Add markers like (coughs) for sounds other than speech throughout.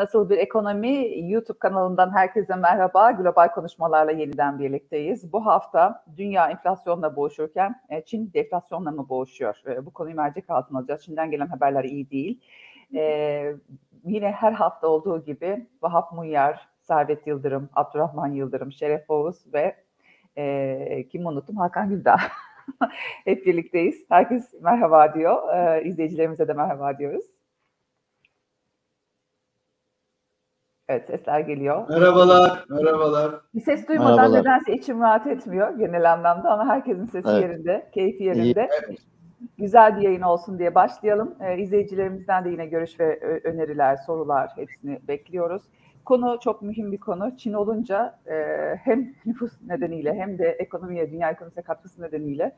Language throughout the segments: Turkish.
Nasıl bir ekonomi YouTube kanalından herkese merhaba. Global konuşmalarla yeniden birlikteyiz. Bu hafta dünya enflasyonla boğuşurken e, Çin deflasyonla mı boğuşuyor? E, bu konuyu mercek altına alacağız. Çin'den gelen haberler iyi değil. Ee, yine her hafta olduğu gibi Vahap Muyyar, Servet Yıldırım, Abdurrahman Yıldırım, Şeref Oğuz ve e, kim unuttum Hakan Güldağ. (laughs) Hep birlikteyiz. Herkes merhaba diyor. Ee, izleyicilerimize de merhaba diyoruz. Evet sesler geliyor. Merhabalar, merhabalar. Bir ses duymadan merhabalar. nedense içim rahat etmiyor genel anlamda ama herkesin sesi evet. yerinde, keyfi yerinde. Evet. Güzel bir yayın olsun diye başlayalım. Ee, izleyicilerimizden de yine görüş ve öneriler, sorular hepsini bekliyoruz. Konu çok mühim bir konu. Çin olunca e, hem (laughs) nüfus nedeniyle hem de ekonomiye, dünya ekonomisine katkısı nedeniyle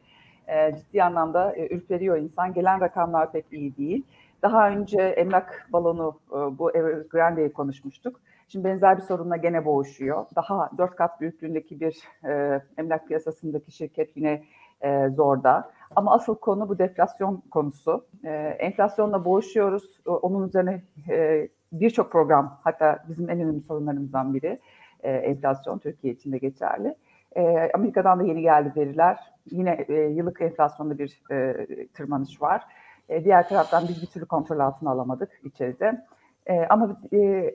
e, ciddi anlamda e, ürperiyor insan. Gelen rakamlar pek iyi değil. Daha önce emlak balonu e, bu Evergrande'yi konuşmuştuk. Şimdi benzer bir sorunla gene boğuşuyor. Daha dört kat büyüklüğündeki bir e, emlak piyasasındaki şirket yine e, zorda. Ama asıl konu bu deflasyon konusu. E, enflasyonla boğuşuyoruz. Onun üzerine e, birçok program, hatta bizim en önemli sorunlarımızdan biri e, enflasyon Türkiye için de geçerli. E, Amerika'dan da yeni geldi veriler. Yine e, yıllık enflasyonda bir e, tırmanış var. E, diğer taraftan biz bir türlü kontrol altına alamadık içeride. E, ama e,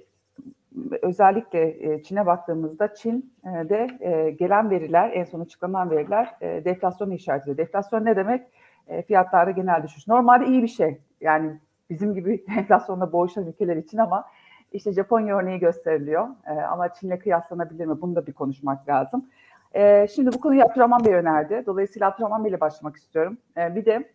özellikle e, Çin'e baktığımızda Çin'de e, gelen veriler, en son açıklanan veriler e, deflasyonu işaret ediyor. Deflasyon ne demek? E, fiyatlarda genel düşüş. Normalde iyi bir şey. Yani bizim gibi (laughs) enflasyonda boğuşan ülkeler için ama işte Japonya örneği gösteriliyor. ama Çin'le kıyaslanabilir mi? Bunu da bir konuşmak lazım. şimdi bu konuyu Abdurrahman Bey önerdi. Dolayısıyla Abdurrahman Bey ile başlamak istiyorum. bir de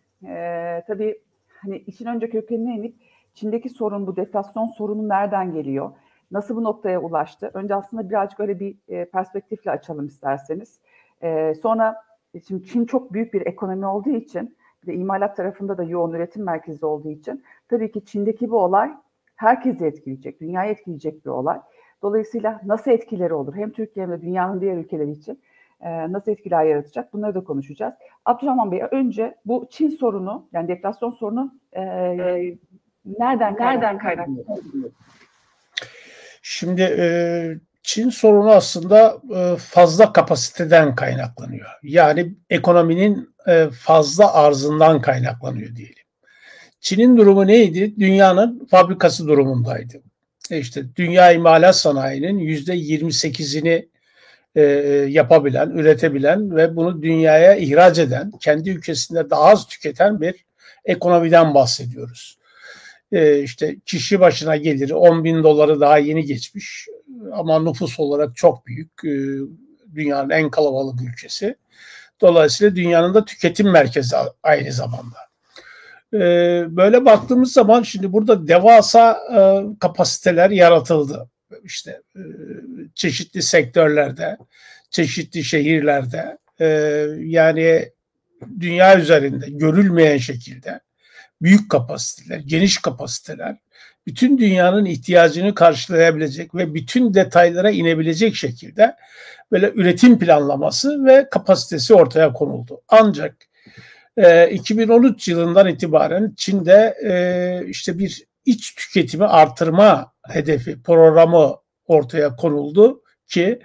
tabii hani işin önce kökenine inip Çin'deki sorun bu deflasyon sorunu nereden geliyor? Nasıl bu noktaya ulaştı? Önce aslında birazcık öyle bir e, perspektifle açalım isterseniz. E, sonra şimdi Çin çok büyük bir ekonomi olduğu için bir de imalat tarafında da yoğun üretim merkezi olduğu için tabii ki Çin'deki bu olay herkesi etkileyecek, dünyayı etkileyecek bir olay. Dolayısıyla nasıl etkileri olur hem Türkiye hem de dünyanın diğer ülkeleri için e, nasıl etkiler yaratacak bunları da konuşacağız. Abdurrahman Bey önce bu Çin sorunu yani deflasyon sorunu e, e, nereden nereden kaynaklanıyor? Şimdi e, Çin sorunu aslında e, fazla kapasiteden kaynaklanıyor. Yani ekonominin e, fazla arzından kaynaklanıyor diyelim. Çin'in durumu neydi? Dünyanın fabrikası durumundaydı. E işte dünya imalat sanayinin yüzde 28'ini e, yapabilen, üretebilen ve bunu dünyaya ihraç eden, kendi ülkesinde daha az tüketen bir ekonomiden bahsediyoruz e, işte kişi başına geliri 10 bin doları daha yeni geçmiş ama nüfus olarak çok büyük e, dünyanın en kalabalık ülkesi. Dolayısıyla dünyanın da tüketim merkezi aynı zamanda. E, böyle baktığımız zaman şimdi burada devasa e, kapasiteler yaratıldı. İşte e, çeşitli sektörlerde, çeşitli şehirlerde e, yani dünya üzerinde görülmeyen şekilde büyük kapasiteler, geniş kapasiteler bütün dünyanın ihtiyacını karşılayabilecek ve bütün detaylara inebilecek şekilde böyle üretim planlaması ve kapasitesi ortaya konuldu. Ancak e, 2013 yılından itibaren Çin'de e, işte bir iç tüketimi artırma hedefi programı ortaya konuldu ki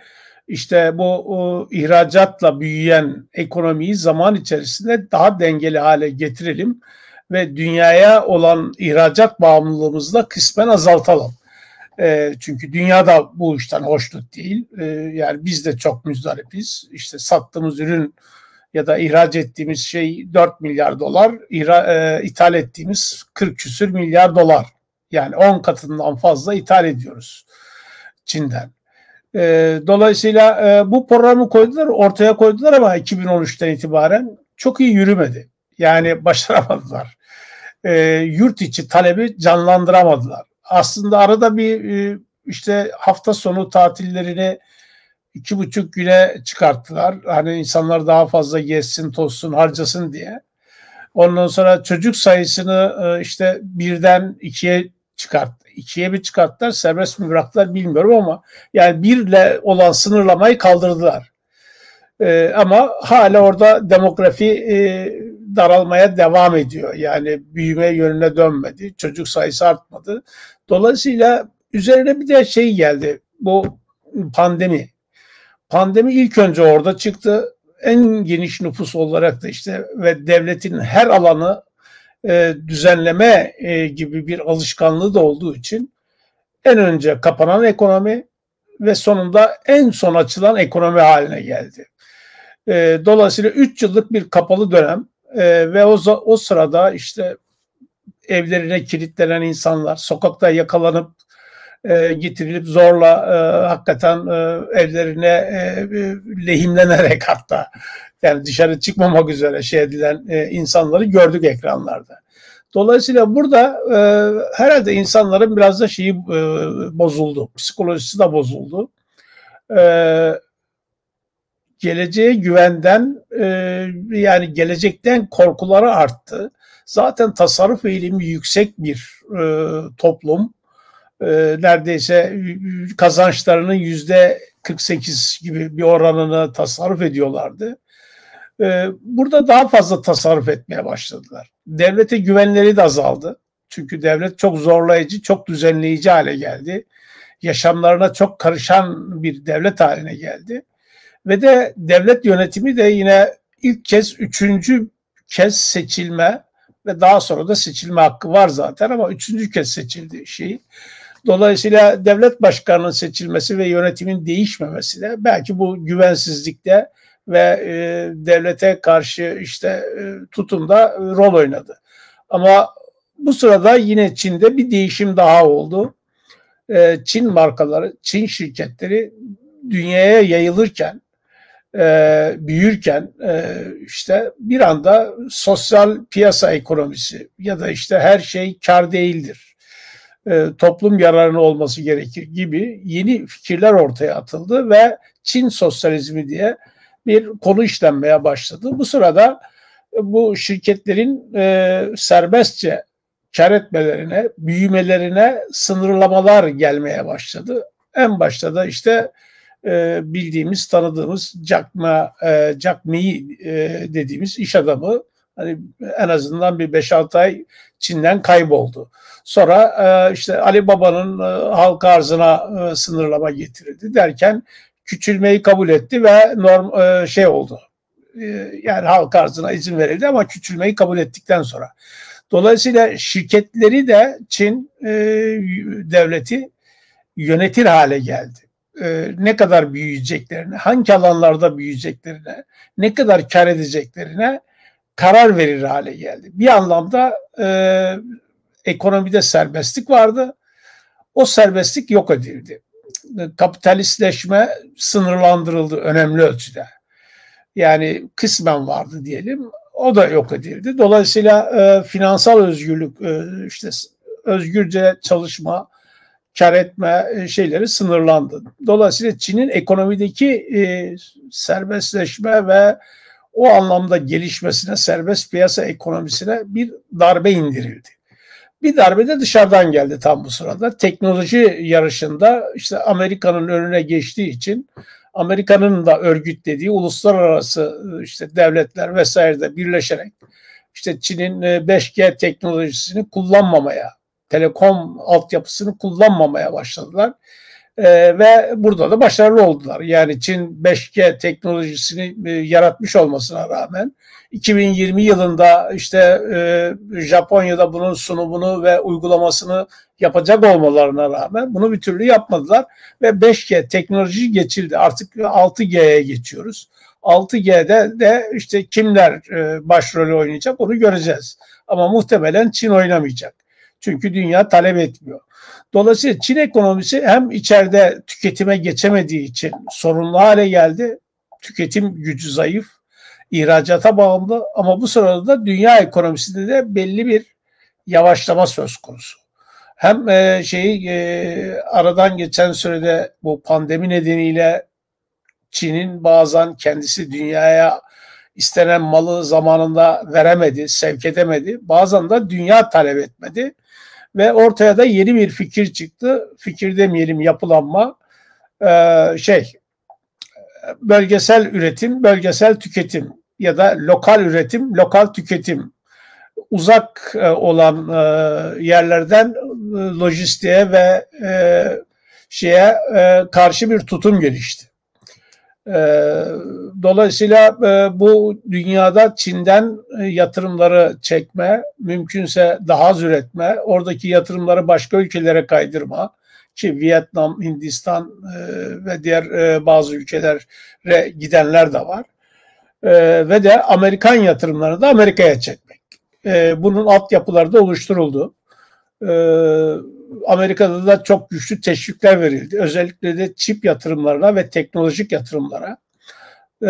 işte bu o, ihracatla büyüyen ekonomiyi zaman içerisinde daha dengeli hale getirelim ve dünyaya olan ihracat bağımlılığımızı da kısmen azaltalım. E, çünkü dünya da bu işten hoşnut değil. E, yani biz de çok müzdaripiz. İşte sattığımız ürün ya da ihraç ettiğimiz şey 4 milyar dolar, ihra, e, ithal ettiğimiz 40 küsür milyar dolar. Yani 10 katından fazla ithal ediyoruz Çin'den. E, dolayısıyla e, bu programı koydular, ortaya koydular ama 2013'ten itibaren çok iyi yürümedi. Yani (laughs) başaramadılar e, yurt içi talebi canlandıramadılar. Aslında arada bir e, işte hafta sonu tatillerini iki buçuk güne çıkarttılar. Hani insanlar daha fazla yesin, tozsun, harcasın diye. Ondan sonra çocuk sayısını e, işte birden ikiye çıkart, ikiye bir çıkarttılar, serbest mi bıraktılar bilmiyorum ama yani birle olan sınırlamayı kaldırdılar. E, ama hala orada demografi e, daralmaya devam ediyor. Yani büyüme yönüne dönmedi. Çocuk sayısı artmadı. Dolayısıyla üzerine bir de şey geldi. Bu pandemi. Pandemi ilk önce orada çıktı. En geniş nüfus olarak da işte ve devletin her alanı e, düzenleme e, gibi bir alışkanlığı da olduğu için en önce kapanan ekonomi ve sonunda en son açılan ekonomi haline geldi. E, dolayısıyla 3 yıllık bir kapalı dönem ve o, o sırada işte evlerine kilitlenen insanlar, sokakta yakalanıp getirilip zorla hakikaten evlerine lehimlenerek hatta yani dışarı çıkmamak üzere şey edilen e, insanları gördük ekranlarda. Dolayısıyla burada e, herhalde insanların biraz da şeyi e, bozuldu, psikolojisi de bozuldu. E, geleceğe güvenden e, yani gelecekten korkuları arttı. Zaten tasarruf eğilimi yüksek bir e, toplum. E, neredeyse kazançlarının yüzde 48 gibi bir oranını tasarruf ediyorlardı. E, burada daha fazla tasarruf etmeye başladılar. Devlete güvenleri de azaldı. Çünkü devlet çok zorlayıcı, çok düzenleyici hale geldi. Yaşamlarına çok karışan bir devlet haline geldi. Ve de devlet yönetimi de yine ilk kez üçüncü kez seçilme ve daha sonra da seçilme hakkı var zaten ama üçüncü kez seçildi şeyi. Dolayısıyla devlet başkanının seçilmesi ve yönetimin değişmemesi de belki bu güvensizlikte ve e, devlete karşı işte e, tutumda rol oynadı. Ama bu sırada yine Çin'de bir değişim daha oldu. E, Çin markaları, Çin şirketleri dünyaya yayılırken e, büyürken e, işte bir anda sosyal piyasa ekonomisi ya da işte her şey kar değildir. E, toplum yararına olması gerekir gibi yeni fikirler ortaya atıldı ve Çin sosyalizmi diye bir konu işlenmeye başladı. Bu sırada bu şirketlerin e, serbestçe kar etmelerine, büyümelerine sınırlamalar gelmeye başladı. En başta da işte e, bildiğimiz, tanıdığımız Jack Ma, e, Jack Mi'yi e, dediğimiz iş adamı hani en azından bir 5-6 ay Çin'den kayboldu. Sonra e, işte Ali Baba'nın e, halk arzına e, sınırlama getirildi derken küçülmeyi kabul etti ve norm şey oldu. Yani halk arzına izin verildi ama küçülmeyi kabul ettikten sonra. Dolayısıyla şirketleri de Çin devleti yönetir hale geldi ne kadar büyüyeceklerine, hangi alanlarda büyüyeceklerine, ne kadar kar edeceklerine karar verir hale geldi. Bir anlamda e, ekonomide serbestlik vardı. O serbestlik yok edildi. Kapitalistleşme sınırlandırıldı önemli ölçüde. Yani kısmen vardı diyelim. O da yok edildi. Dolayısıyla e, finansal özgürlük, e, işte özgürce çalışma, kar etme e, şeyleri sınırlandı. Dolayısıyla Çin'in ekonomideki e, serbestleşme ve o anlamda gelişmesine, serbest piyasa ekonomisine bir darbe indirildi. Bir darbe de dışarıdan geldi tam bu sırada. Teknoloji yarışında işte Amerika'nın önüne geçtiği için Amerika'nın da örgütlediği uluslararası e, işte devletler vesaire de birleşerek işte Çin'in 5G e, teknolojisini kullanmamaya telekom altyapısını kullanmamaya başladılar. E, ve burada da başarılı oldular. Yani Çin 5G teknolojisini e, yaratmış olmasına rağmen 2020 yılında işte e, Japonya'da bunun sunumunu ve uygulamasını yapacak olmalarına rağmen bunu bir türlü yapmadılar ve 5G teknoloji geçildi. Artık 6G'ye geçiyoruz. 6G'de de işte kimler e, başrolü oynayacak onu göreceğiz. Ama muhtemelen Çin oynamayacak. Çünkü dünya talep etmiyor. Dolayısıyla Çin ekonomisi hem içeride tüketime geçemediği için sorunlu hale geldi. Tüketim gücü zayıf, ihracata bağımlı ama bu sırada da dünya ekonomisinde de belli bir yavaşlama söz konusu. Hem e, şeyi e, aradan geçen sürede bu pandemi nedeniyle Çin'in bazen kendisi dünyaya istenen malı zamanında veremedi, sevk edemedi. Bazen de dünya talep etmedi ve ortaya da yeni bir fikir çıktı. Fikir demeyelim yapılanma. Ee, şey bölgesel üretim, bölgesel tüketim ya da lokal üretim, lokal tüketim uzak e, olan e, yerlerden e, lojistiğe ve e, şeye e, karşı bir tutum gelişti. E, dolayısıyla e, bu dünyada Çin'den e, yatırımları çekme, mümkünse daha az üretme, oradaki yatırımları başka ülkelere kaydırma ki Vietnam, Hindistan e, ve diğer bazı ülkelere gidenler de var. Ve de Amerikan yatırımlarını da Amerika'ya çekmek. Bunun altyapıları da oluşturuldu. E, Amerika'da da çok güçlü teşvikler verildi. Özellikle de çip yatırımlarına ve teknolojik yatırımlara. E,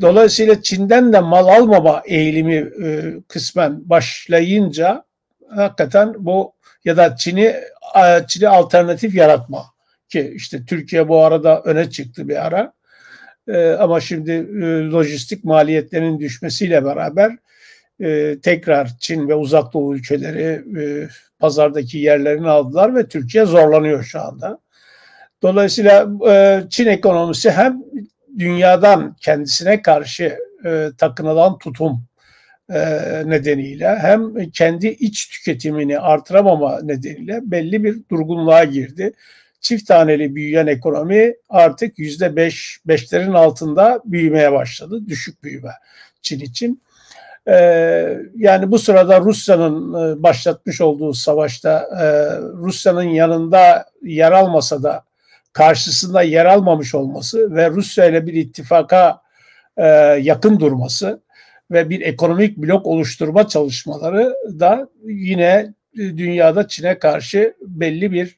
dolayısıyla Çin'den de mal almama eğilimi e, kısmen başlayınca hakikaten bu ya da Çin'i Çin'e alternatif yaratma ki işte Türkiye bu arada öne çıktı bir ara. E, ama şimdi e, lojistik maliyetlerinin düşmesiyle beraber e, tekrar Çin ve uzak doğu ülkeleri e, pazardaki yerlerini aldılar ve Türkiye zorlanıyor şu anda. Dolayısıyla e, Çin ekonomisi hem dünyadan kendisine karşı e, takınılan tutum e, nedeniyle hem kendi iç tüketimini artıramama nedeniyle belli bir durgunluğa girdi. Çift taneli büyüyen ekonomi artık yüzde beş, beşlerin altında büyümeye başladı. Düşük büyüme Çin için. Ee, yani bu sırada Rusya'nın e, başlatmış olduğu savaşta e, Rusya'nın yanında yer almasa da karşısında yer almamış olması ve Rusya ile bir ittifaka e, yakın durması ve bir ekonomik blok oluşturma çalışmaları da yine dünyada Çin'e karşı belli bir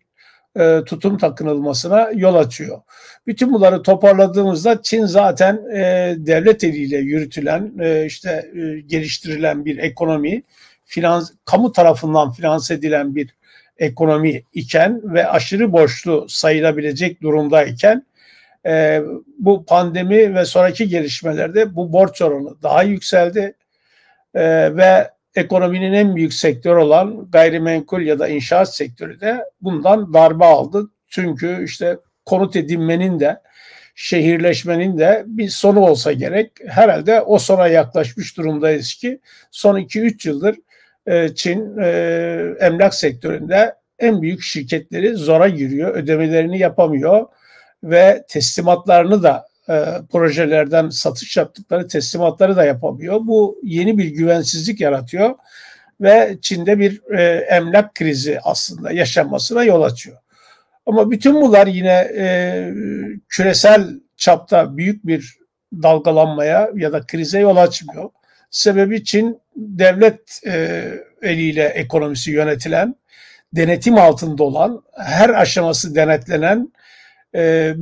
e, tutum takınılmasına yol açıyor. Bütün bunları toparladığımızda Çin zaten e, devlet eliyle yürütülen, e, işte e, geliştirilen bir ekonomi, finans, kamu tarafından finanse edilen bir ekonomi iken ve aşırı borçlu sayılabilecek durumdayken e, bu pandemi ve sonraki gelişmelerde bu borç oranı daha yükseldi e, ve ekonominin en büyük sektör olan gayrimenkul ya da inşaat sektörü de bundan darbe aldı. Çünkü işte konut edinmenin de şehirleşmenin de bir sonu olsa gerek. Herhalde o sona yaklaşmış durumdayız ki son 2-3 yıldır e, Çin e, emlak sektöründe en büyük şirketleri zora giriyor, ödemelerini yapamıyor ve teslimatlarını da e, projelerden satış yaptıkları teslimatları da yapamıyor. Bu yeni bir güvensizlik yaratıyor ve Çin'de bir e, emlak krizi aslında yaşanmasına yol açıyor. Ama bütün bunlar yine e, küresel çapta büyük bir dalgalanmaya ya da krize yol açmıyor. Sebebi Çin devlet e, eliyle ekonomisi yönetilen, denetim altında olan, her aşaması denetlenen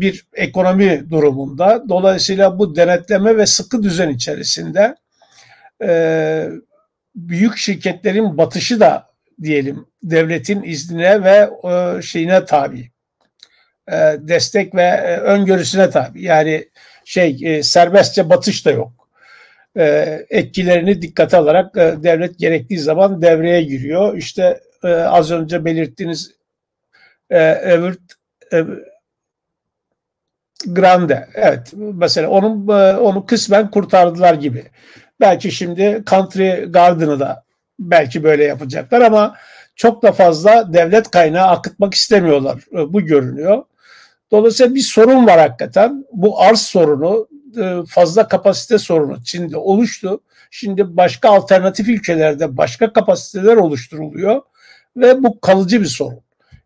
bir ekonomi durumunda. Dolayısıyla bu denetleme ve sıkı düzen içerisinde e, büyük şirketlerin batışı da diyelim devletin iznine ve e, şeyine tabi. Destek ve öngörüsüne tabi. Yani şey serbestçe batış da yok. Etkilerini dikkate alarak devlet gerektiği zaman devreye giriyor. İşte az önce belirttiğiniz Evert Grande. Evet. Mesela onun onu kısmen kurtardılar gibi. Belki şimdi Country Garden'ı da belki böyle yapacaklar ama çok da fazla devlet kaynağı akıtmak istemiyorlar. Bu görünüyor. Dolayısıyla bir sorun var hakikaten. Bu arz sorunu, e, fazla kapasite sorunu Çin'de oluştu. Şimdi başka alternatif ülkelerde başka kapasiteler oluşturuluyor ve bu kalıcı bir sorun.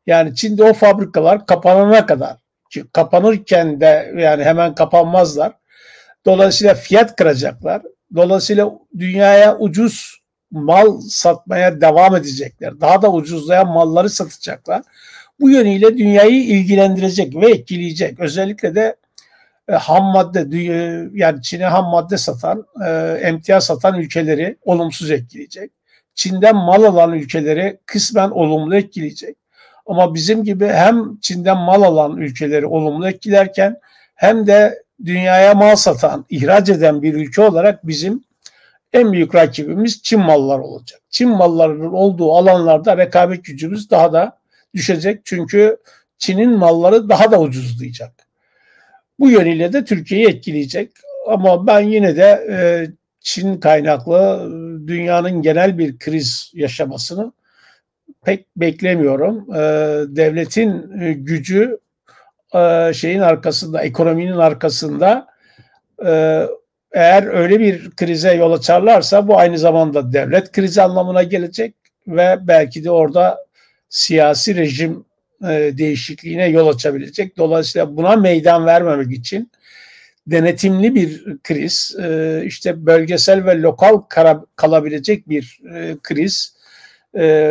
Yani Çin'de o fabrikalar kapanana kadar kapanırken de yani hemen kapanmazlar. Dolayısıyla fiyat kıracaklar. Dolayısıyla dünyaya ucuz mal satmaya devam edecekler. Daha da ucuzlayan malları satacaklar. Bu yönüyle dünyayı ilgilendirecek ve etkileyecek. Özellikle de e, ham madde e, yani Çin'e ham madde satan, e, emtia satan ülkeleri olumsuz etkileyecek. Çin'den mal alan ülkeleri kısmen olumlu etkileyecek. Ama bizim gibi hem Çin'den mal alan ülkeleri olumlu etkilerken hem de dünyaya mal satan, ihraç eden bir ülke olarak bizim en büyük rakibimiz Çin malları olacak. Çin mallarının olduğu alanlarda rekabet gücümüz daha da düşecek. Çünkü Çin'in malları daha da ucuzlayacak. Bu yönüyle de Türkiye'yi etkileyecek. Ama ben yine de e, Çin kaynaklı dünyanın genel bir kriz yaşamasını pek beklemiyorum. E, devletin e, gücü e, şeyin arkasında, ekonominin arkasında e, eğer öyle bir krize yol açarlarsa bu aynı zamanda devlet krizi anlamına gelecek ve belki de orada siyasi rejim değişikliğine yol açabilecek. Dolayısıyla buna meydan vermemek için denetimli bir kriz, işte bölgesel ve lokal kalabilecek bir e, kriz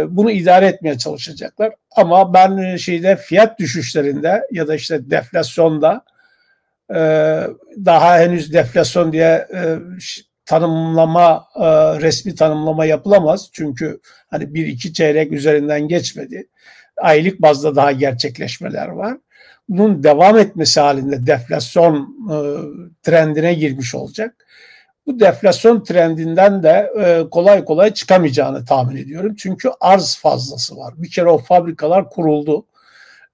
bunu idare etmeye çalışacaklar. Ama ben şeyde fiyat düşüşlerinde ya da işte deflasyonda daha henüz deflasyon diye tanımlama resmi tanımlama yapılamaz. Çünkü hani bir iki çeyrek üzerinden geçmedi aylık bazda daha gerçekleşmeler var. Bunun devam etmesi halinde deflasyon e, trendine girmiş olacak. Bu deflasyon trendinden de e, kolay kolay çıkamayacağını tahmin ediyorum. Çünkü arz fazlası var. Bir kere o fabrikalar kuruldu.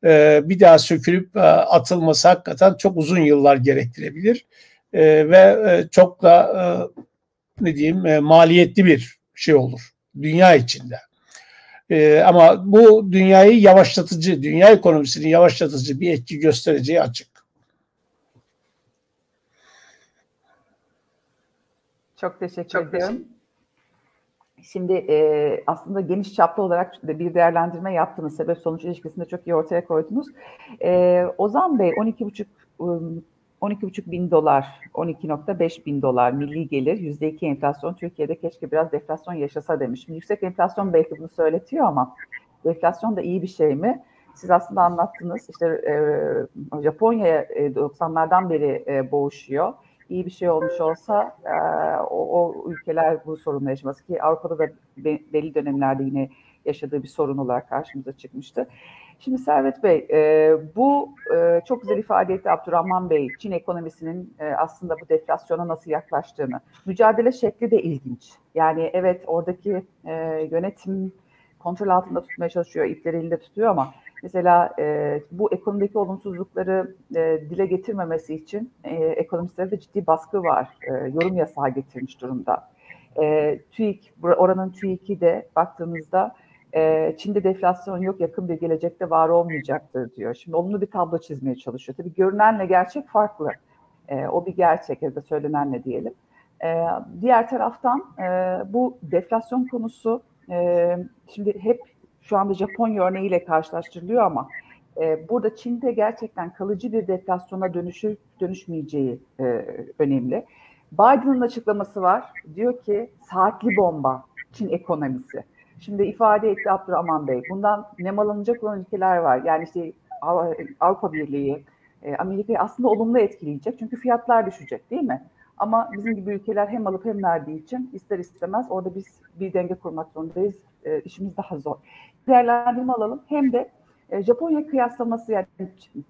E, bir daha sökülüp e, atılması hakikaten çok uzun yıllar gerektirebilir. E, ve e, çok da e, ne diyeyim e, maliyetli bir şey olur dünya içinde. E, ama bu dünyayı yavaşlatıcı, dünya ekonomisini yavaşlatıcı bir etki göstereceği açık. Çok teşekkür Çok ediyorum. Şimdi e, aslında geniş çaplı olarak bir değerlendirme yaptınız. Sebep sonuç ilişkisinde çok iyi ortaya koydunuz. E, Ozan Bey 12,5 12,5 bin dolar, 12,5 bin dolar milli gelir, %2 enflasyon. Türkiye'de keşke biraz deflasyon yaşasa demiş. Yüksek enflasyon belki bunu söyletiyor ama deflasyon da iyi bir şey mi? Siz aslında anlattınız. İşte e, Japonya e, 90'lardan beri e, boğuşuyor. İyi bir şey olmuş olsa e, o, o ülkeler bu sorunla yaşaması ki Avrupa'da da belli dönemlerde yine yaşadığı bir sorun olarak karşımıza çıkmıştı. Şimdi Servet Bey, e, bu e, çok güzel ifade etti Abdurrahman Bey, Çin ekonomisinin e, aslında bu deflasyona nasıl yaklaştığını. Mücadele şekli de ilginç. Yani evet oradaki e, yönetim kontrol altında tutmaya çalışıyor, ipleri elinde tutuyor ama mesela e, bu ekonomideki olumsuzlukları e, dile getirmemesi için e, ekonomistlerde ciddi baskı var. E, yorum yasağı getirmiş durumda. E, TÜİK, oranın TÜİK'i de baktığımızda e, Çin'de deflasyon yok yakın bir gelecekte var olmayacaktır diyor. Şimdi olumlu bir tablo çizmeye çalışıyor. Tabii görünenle gerçek farklı. E, o bir gerçek ya da söylenenle diyelim. E, diğer taraftan e, bu deflasyon konusu e, şimdi hep şu anda Japonya örneğiyle karşılaştırılıyor ama e, burada Çin'de gerçekten kalıcı bir deflasyona dönüşü dönüşmeyeceği e, önemli. Biden'ın açıklaması var. Diyor ki saatli bomba Çin ekonomisi. Şimdi ifade etti Abdurrahman Bey. Bundan nemalanacak olan ülkeler var. Yani işte Avrupa Birliği, e, Amerika'yı aslında olumlu etkileyecek. Çünkü fiyatlar düşecek değil mi? Ama bizim gibi ülkeler hem alıp hem verdiği için ister istemez orada biz bir denge kurmak zorundayız. E, işimiz daha zor. Değerlendirme alalım. Hem de e, Japonya kıyaslaması yani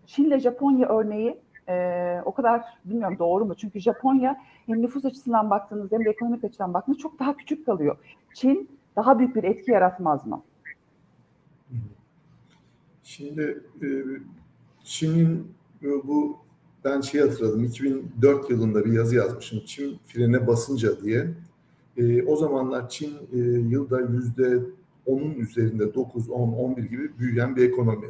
Çin Japonya örneği e, o kadar bilmiyorum doğru mu? Çünkü Japonya hem nüfus açısından baktığınızda hem de ekonomik açıdan baktığınızda çok daha küçük kalıyor. Çin daha büyük bir etki yaratmaz mı? Şimdi e, Çin'in e, bu ben şey hatırladım 2004 yılında bir yazı yazmışım Çin frene basınca diye. E, o zamanlar Çin yılda yüzde onun üzerinde 9, 10, 11 gibi büyüyen bir ekonomi.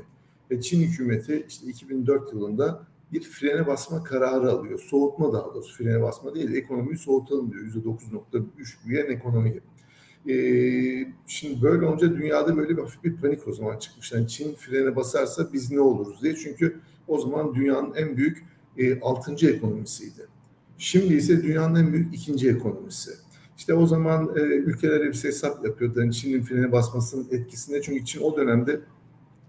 Ve Çin hükümeti işte 2004 yılında bir frene basma kararı alıyor. Soğutma daha doğrusu frene basma değil ekonomiyi soğutalım diyor. %9.3 büyüyen ekonomiyi. Ee, şimdi böyle olunca dünyada böyle bir hafif bir panik o zaman çıkmış. Yani Çin frene basarsa biz ne oluruz diye. Çünkü o zaman dünyanın en büyük e, 6. ekonomisiydi. Şimdi ise dünyanın en büyük ikinci ekonomisi. İşte o zaman e, ülkeler hepsi hesap yapıyordu. Yani Çin'in frene basmasının etkisinde. Çünkü Çin o dönemde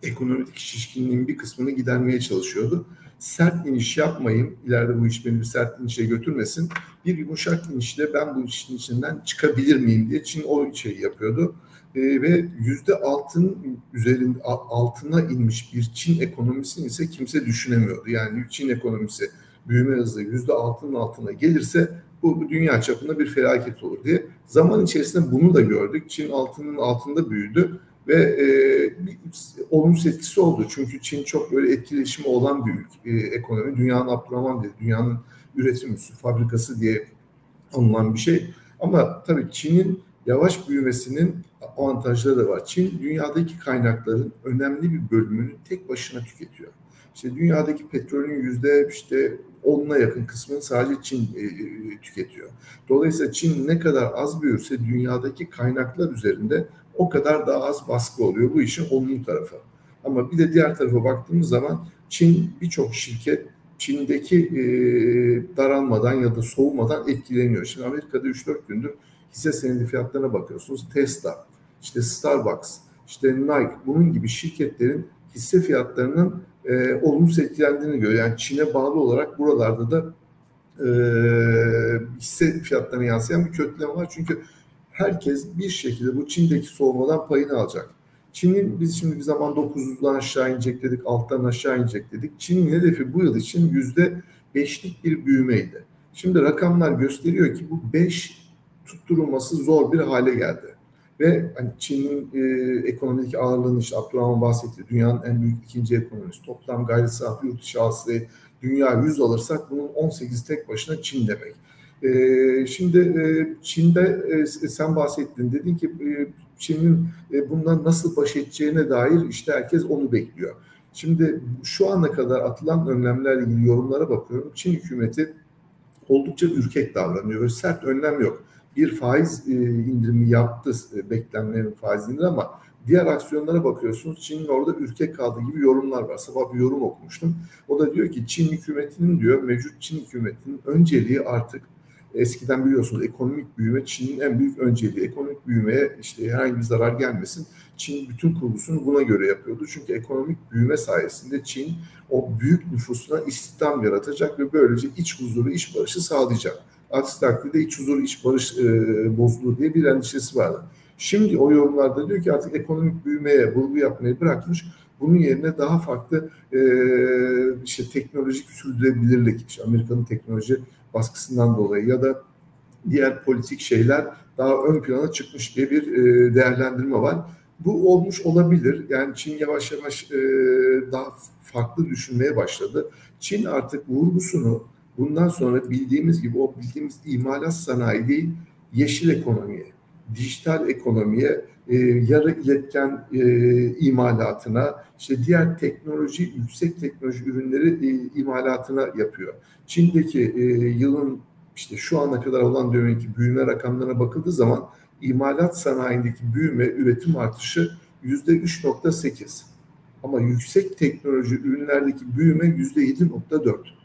ekonomik şişkinliğin bir kısmını gidermeye çalışıyordu sert iniş yapmayayım. İleride bu iş beni bir sert inişe götürmesin. Bir yumuşak inişle ben bu işin içinden çıkabilir miyim diye Çin o şeyi yapıyordu. E, ve yüzde altın üzerinde altına inmiş bir Çin ekonomisini ise kimse düşünemiyordu. Yani Çin ekonomisi büyüme hızı yüzde altının altına gelirse bu, dünya çapında bir felaket olur diye. Zaman içerisinde bunu da gördük. Çin altının altında büyüdü ve e, olumsuz etkisi oldu. Çünkü Çin çok böyle etkileşimi olan bir ülke, e, ekonomi. Dünyanın Abdurrahman dedi, dünyanın üretim üssü, fabrikası diye anılan bir şey. Ama tabii Çin'in yavaş büyümesinin avantajları da var. Çin dünyadaki kaynakların önemli bir bölümünü tek başına tüketiyor. İşte dünyadaki petrolün yüzde işte onuna yakın kısmını sadece Çin e, e, tüketiyor. Dolayısıyla Çin ne kadar az büyürse dünyadaki kaynaklar üzerinde o kadar daha az baskı oluyor. Bu işin olumlu tarafı. Ama bir de diğer tarafa baktığımız zaman Çin birçok şirket Çin'deki e, daralmadan ya da soğumadan etkileniyor. Şimdi Amerika'da 3-4 gündür hisse senedi fiyatlarına bakıyorsunuz. Tesla, işte Starbucks, işte Nike bunun gibi şirketlerin hisse fiyatlarının e, olumsuz etkilendiğini görüyor. Yani Çin'e bağlı olarak buralarda da e, hisse fiyatlarına yansıyan bir kökleme var. Çünkü herkes bir şekilde bu Çin'deki soğumadan payını alacak. Çin'in biz şimdi bir zaman 900'dan aşağı inecek dedik, alttan aşağı inecek dedik. Çin'in hedefi bu yıl için yüzde beşlik bir büyümeydi. Şimdi rakamlar gösteriyor ki bu beş tutturulması zor bir hale geldi. Ve hani Çin'in e, ekonomideki ağırlığını işte Abdurrahman bahsetti. Dünyanın en büyük ikinci ekonomisi. Toplam gayri safi yurt dışı hasılayı dünya 100 alırsak bunun 18 tek başına Çin demek. E, şimdi e, Çin'de e, sen bahsettin. Dedin ki e, Çin'in e, bundan nasıl baş edeceğine dair işte herkes onu bekliyor. Şimdi şu ana kadar atılan önlemlerle ilgili yorumlara bakıyorum. Çin hükümeti oldukça ürkek davranıyor. Sert önlem yok. Bir faiz e, indirimi yaptı e, beklenmenin faiz indirimi ama diğer aksiyonlara bakıyorsunuz. Çin'in orada ürkek kaldığı gibi yorumlar var. Sabah bir yorum okumuştum. O da diyor ki Çin hükümetinin diyor mevcut Çin hükümetinin önceliği artık Eskiden biliyorsunuz ekonomik büyüme Çin'in en büyük önceliği. Ekonomik büyümeye işte herhangi bir zarar gelmesin. Çin bütün kurgusunu buna göre yapıyordu. Çünkü ekonomik büyüme sayesinde Çin o büyük nüfusuna istihdam yaratacak ve böylece iç huzuru, iç barışı sağlayacak. Aksi takdirde iç huzuru, iç barış e, bozulur diye bir endişesi vardı. Şimdi o yorumlarda diyor ki artık ekonomik büyümeye vurgu yapmayı bırakmış. Bunun yerine daha farklı e, işte teknolojik sürdürülebilirlik, işte Amerika'nın teknoloji baskısından dolayı ya da diğer politik şeyler daha ön plana çıkmış diye bir e, değerlendirme var. Bu olmuş olabilir. Yani Çin yavaş yavaş e, daha farklı düşünmeye başladı. Çin artık vurgusunu bundan sonra bildiğimiz gibi o bildiğimiz imalat sanayi değil, yeşil ekonomiye, dijital ekonomiye, e, yarı iletken e, imalatına, işte diğer teknoloji, yüksek teknoloji ürünleri e, imalatına yapıyor. Çin'deki e, yılın işte şu ana kadar olan dönemki büyüme rakamlarına bakıldığı zaman imalat sanayindeki büyüme, üretim artışı yüzde 3.8. Ama yüksek teknoloji ürünlerdeki büyüme yüzde 7.4.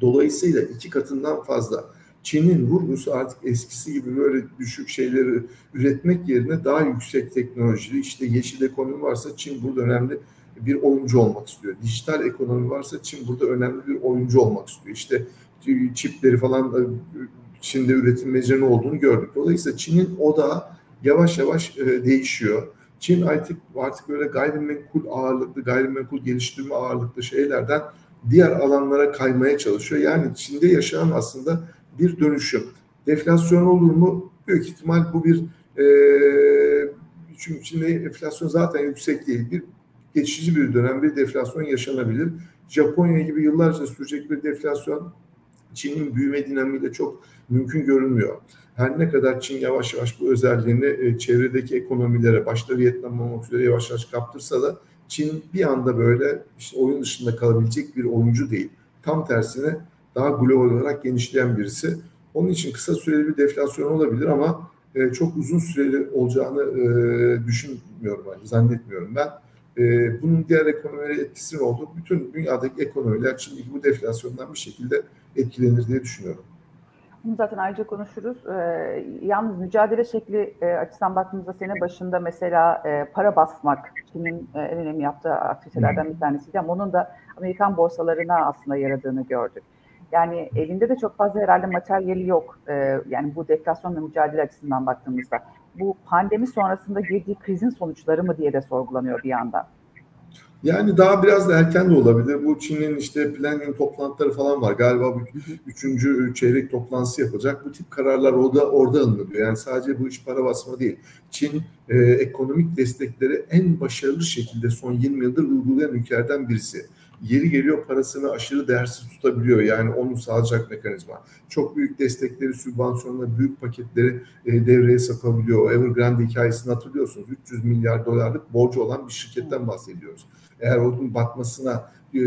Dolayısıyla iki katından fazla. Çin'in vurgusu artık eskisi gibi böyle düşük şeyleri üretmek yerine daha yüksek teknolojili işte yeşil ekonomi varsa Çin burada önemli bir oyuncu olmak istiyor. Dijital ekonomi varsa Çin burada önemli bir oyuncu olmak istiyor. İşte çipleri falan Çin'de üretim ne olduğunu gördük. Dolayısıyla Çin'in o da yavaş yavaş e, değişiyor. Çin artık artık böyle gayrimenkul ağırlıklı, gayrimenkul geliştirme ağırlıklı şeylerden diğer alanlara kaymaya çalışıyor. Yani Çin'de yaşanan aslında bir dönüşüm. Deflasyon olur mu? Büyük ihtimal bu bir e, çünkü Çin'de enflasyon zaten yüksek değil. Bir geçici bir dönem bir deflasyon yaşanabilir. Japonya gibi yıllarca sürecek bir deflasyon Çin'in büyüme dinamiğiyle çok mümkün görünmüyor. Her ne kadar Çin yavaş yavaş bu özelliğini e, çevredeki ekonomilere, başta Vietnam olmak üzere yavaş yavaş kaptırsa da Çin bir anda böyle işte oyun dışında kalabilecek bir oyuncu değil. Tam tersine daha global olarak genişleyen birisi. Onun için kısa süreli bir deflasyon olabilir ama e, çok uzun süreli olacağını e, düşünmüyorum, yani, zannetmiyorum ben. E, bunun diğer ekonomilere etkisinin olduğu bütün dünyadaki ekonomiler şimdiki bu deflasyondan bir şekilde etkilenir diye düşünüyorum. Bunu zaten ayrıca konuşuruz. Ee, yalnız mücadele şekli e, açısından baktığımızda sene başında mesela e, para basmak Çin'in e, en önemli yaptığı aktivitelerden bir tanesiydi ama onun da Amerikan borsalarına aslında yaradığını gördük. Yani elinde de çok fazla herhalde materyali yok. Ee, yani bu deflasyonla mücadele açısından baktığımızda. Bu pandemi sonrasında girdiği krizin sonuçları mı diye de sorgulanıyor bir yandan. Yani daha biraz da erken de olabilir. Bu Çin'in işte planning toplantıları falan var. Galiba bu üçüncü çeyrek toplantısı yapacak. Bu tip kararlar orada orada alınıyor. Yani sadece bu iş para basma değil. Çin e, ekonomik destekleri en başarılı şekilde son 20 yıldır uygulayan ülkelerden birisi. yeri geliyor parasını aşırı değersiz tutabiliyor. Yani onu sağlayacak mekanizma. Çok büyük destekleri, sübvansiyonları, büyük paketleri e, devreye sokabiliyor. Evergrande hikayesini hatırlıyorsunuz. 300 milyar dolarlık borcu olan bir şirketten bahsediyoruz. Eğer onun batmasına e,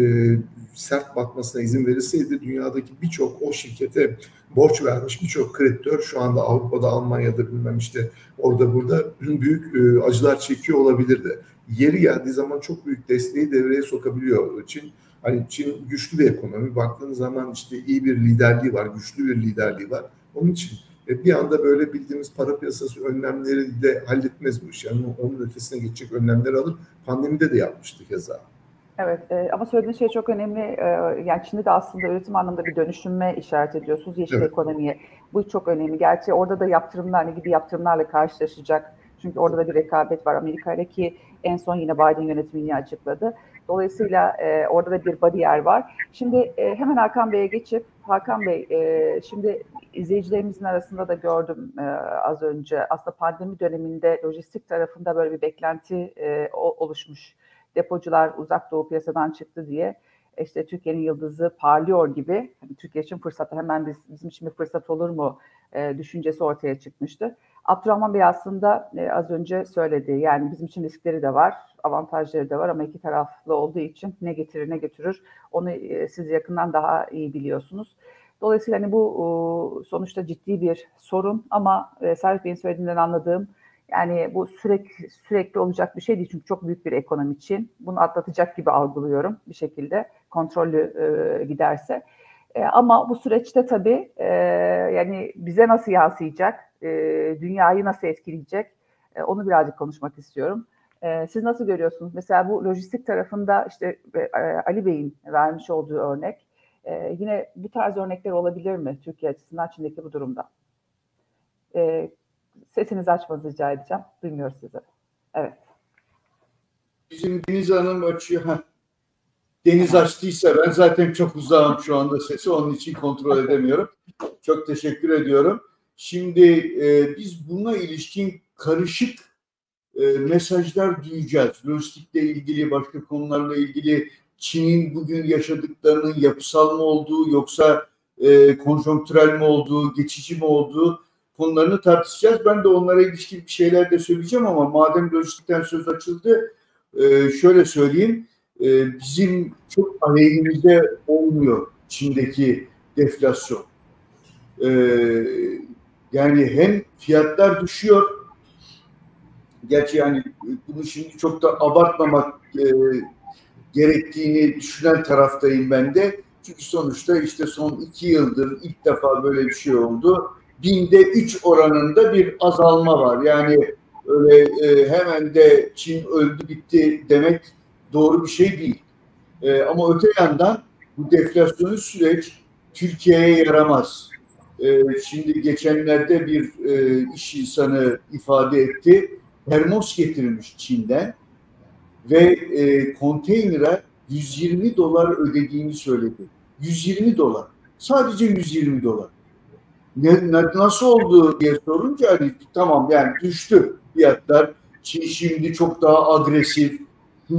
sert batmasına izin verilseydi dünyadaki birçok o şirkete borç vermiş birçok kreditör şu anda Avrupa'da, Almanya'da bilmem işte orada burada büyük e, acılar çekiyor olabilirdi. Yeri geldiği zaman çok büyük desteği devreye sokabiliyor Çin. Hani Çin güçlü bir ekonomi. Baktığınız zaman işte iyi bir liderliği var, güçlü bir liderliği var. Onun için e, bir anda böyle bildiğimiz para piyasası önlemleriyle halletmez bu iş. Yani onun ötesine geçecek önlemler alır. Pandemide de yapmıştı keza. Evet e, ama söylediğiniz şey çok önemli. E, yani Çin'de de aslında üretim anlamında bir dönüşüme işaret ediyorsunuz yeşil evet. ekonomiye. Bu çok önemli. Gerçi orada da yaptırımlar ne gibi yaptırımlarla karşılaşacak. Çünkü orada da bir rekabet var Amerika ile ki en son yine Biden yönetimini açıkladı. Dolayısıyla e, orada da bir bariyer var. Şimdi e, hemen Hakan Bey'e geçip Hakan Bey e, şimdi izleyicilerimizin arasında da gördüm e, az önce. Aslında pandemi döneminde lojistik tarafında böyle bir beklenti e, oluşmuş. Depocular uzak doğu piyasadan çıktı diye. İşte Türkiye'nin yıldızı parlıyor gibi. Hani Türkiye için fırsat hemen biz, bizim için bir fırsat olur mu e, düşüncesi ortaya çıkmıştı. Abdurrahman Bey aslında e, az önce söyledi yani bizim için riskleri de var avantajları da var ama iki taraflı olduğu için ne getirir ne götürür onu e, siz yakından daha iyi biliyorsunuz. Dolayısıyla hani bu sonuçta ciddi bir sorun ama e, Serhat Bey'in söylediğinden anladığım yani bu sürekli sürekli olacak bir şey değil çünkü çok büyük bir ekonomi için. Bunu atlatacak gibi algılıyorum bir şekilde kontrollü e, giderse. E, ama bu süreçte tabii e, yani bize nasıl yansıyacak, e, dünyayı nasıl etkileyecek e, onu birazcık konuşmak istiyorum. E, siz nasıl görüyorsunuz? Mesela bu lojistik tarafında işte e, Ali Bey'in vermiş olduğu örnek. E, yine bu tarz örnekler olabilir mi Türkiye açısından Çin'deki bu durumda? E, Sesinizi açmanızı rica edeceğim. Duymuyoruz sizi. Evet. Bizim Deniz Hanım açıyor. Deniz açtıysa ben zaten çok uzağım şu anda sesi onun için kontrol edemiyorum. Çok teşekkür ediyorum. Şimdi e, biz buna ilişkin karışık e, mesajlar duyacağız. Lojistikle ilgili, başka konularla ilgili Çin'in bugün yaşadıklarının yapısal mı olduğu yoksa e, konjonktürel mi olduğu, geçici mi olduğu konularını tartışacağız. Ben de onlara ilişkin bir şeyler de söyleyeceğim ama madem lojistikten söz açıldı e, şöyle söyleyeyim. E, bizim çok aleyhimizde olmuyor Çin'deki deflasyon. E, yani hem fiyatlar düşüyor gerçi yani bunu şimdi çok da abartmamak gerektiğini düşünen taraftayım ben de. Çünkü sonuçta işte son iki yıldır ilk defa böyle bir şey oldu binde üç oranında bir azalma var. Yani öyle e, hemen de Çin öldü bitti demek doğru bir şey değil. E, ama öte yandan bu deflasyonu süreç Türkiye'ye yaramaz. E, şimdi geçenlerde bir e, iş insanı ifade etti. Termos getirilmiş Çin'den ve e, konteynere 120 dolar ödediğini söyledi. 120 dolar. Sadece 120 dolar ne, nasıl oldu diye sorunca hani tamam yani düştü fiyatlar. Çin şimdi çok daha agresif.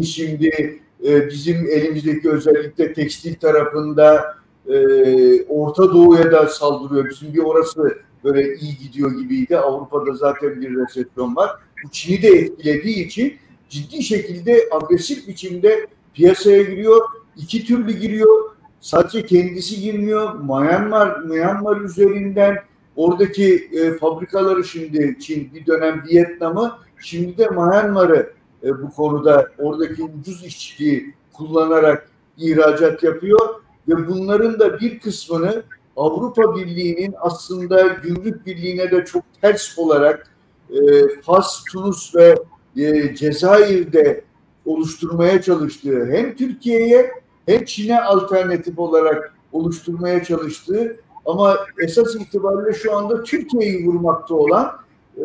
Şimdi e, bizim elimizdeki özellikle tekstil tarafında e, Orta Doğu'ya da saldırıyor. Bizim bir orası böyle iyi gidiyor gibiydi. Avrupa'da zaten bir resesyon var. Bu Çin'i de etkilediği için ciddi şekilde agresif biçimde piyasaya giriyor. İki türlü giriyor sadece kendisi girmiyor. Myanmar, Myanmar üzerinden oradaki e, fabrikaları şimdi Çin bir dönem Vietnam'ı şimdi de Myanmar'ı e, bu konuda oradaki ucuz işçiliği kullanarak ihracat yapıyor ve bunların da bir kısmını Avrupa Birliği'nin aslında gümrük birliğine de çok ters olarak e, Fas, Tunus ve e, Cezayir'de oluşturmaya çalıştığı hem Türkiye'ye hem Çin'e alternatif olarak oluşturmaya çalıştığı ama esas itibariyle şu anda Türkiye'yi vurmakta olan e,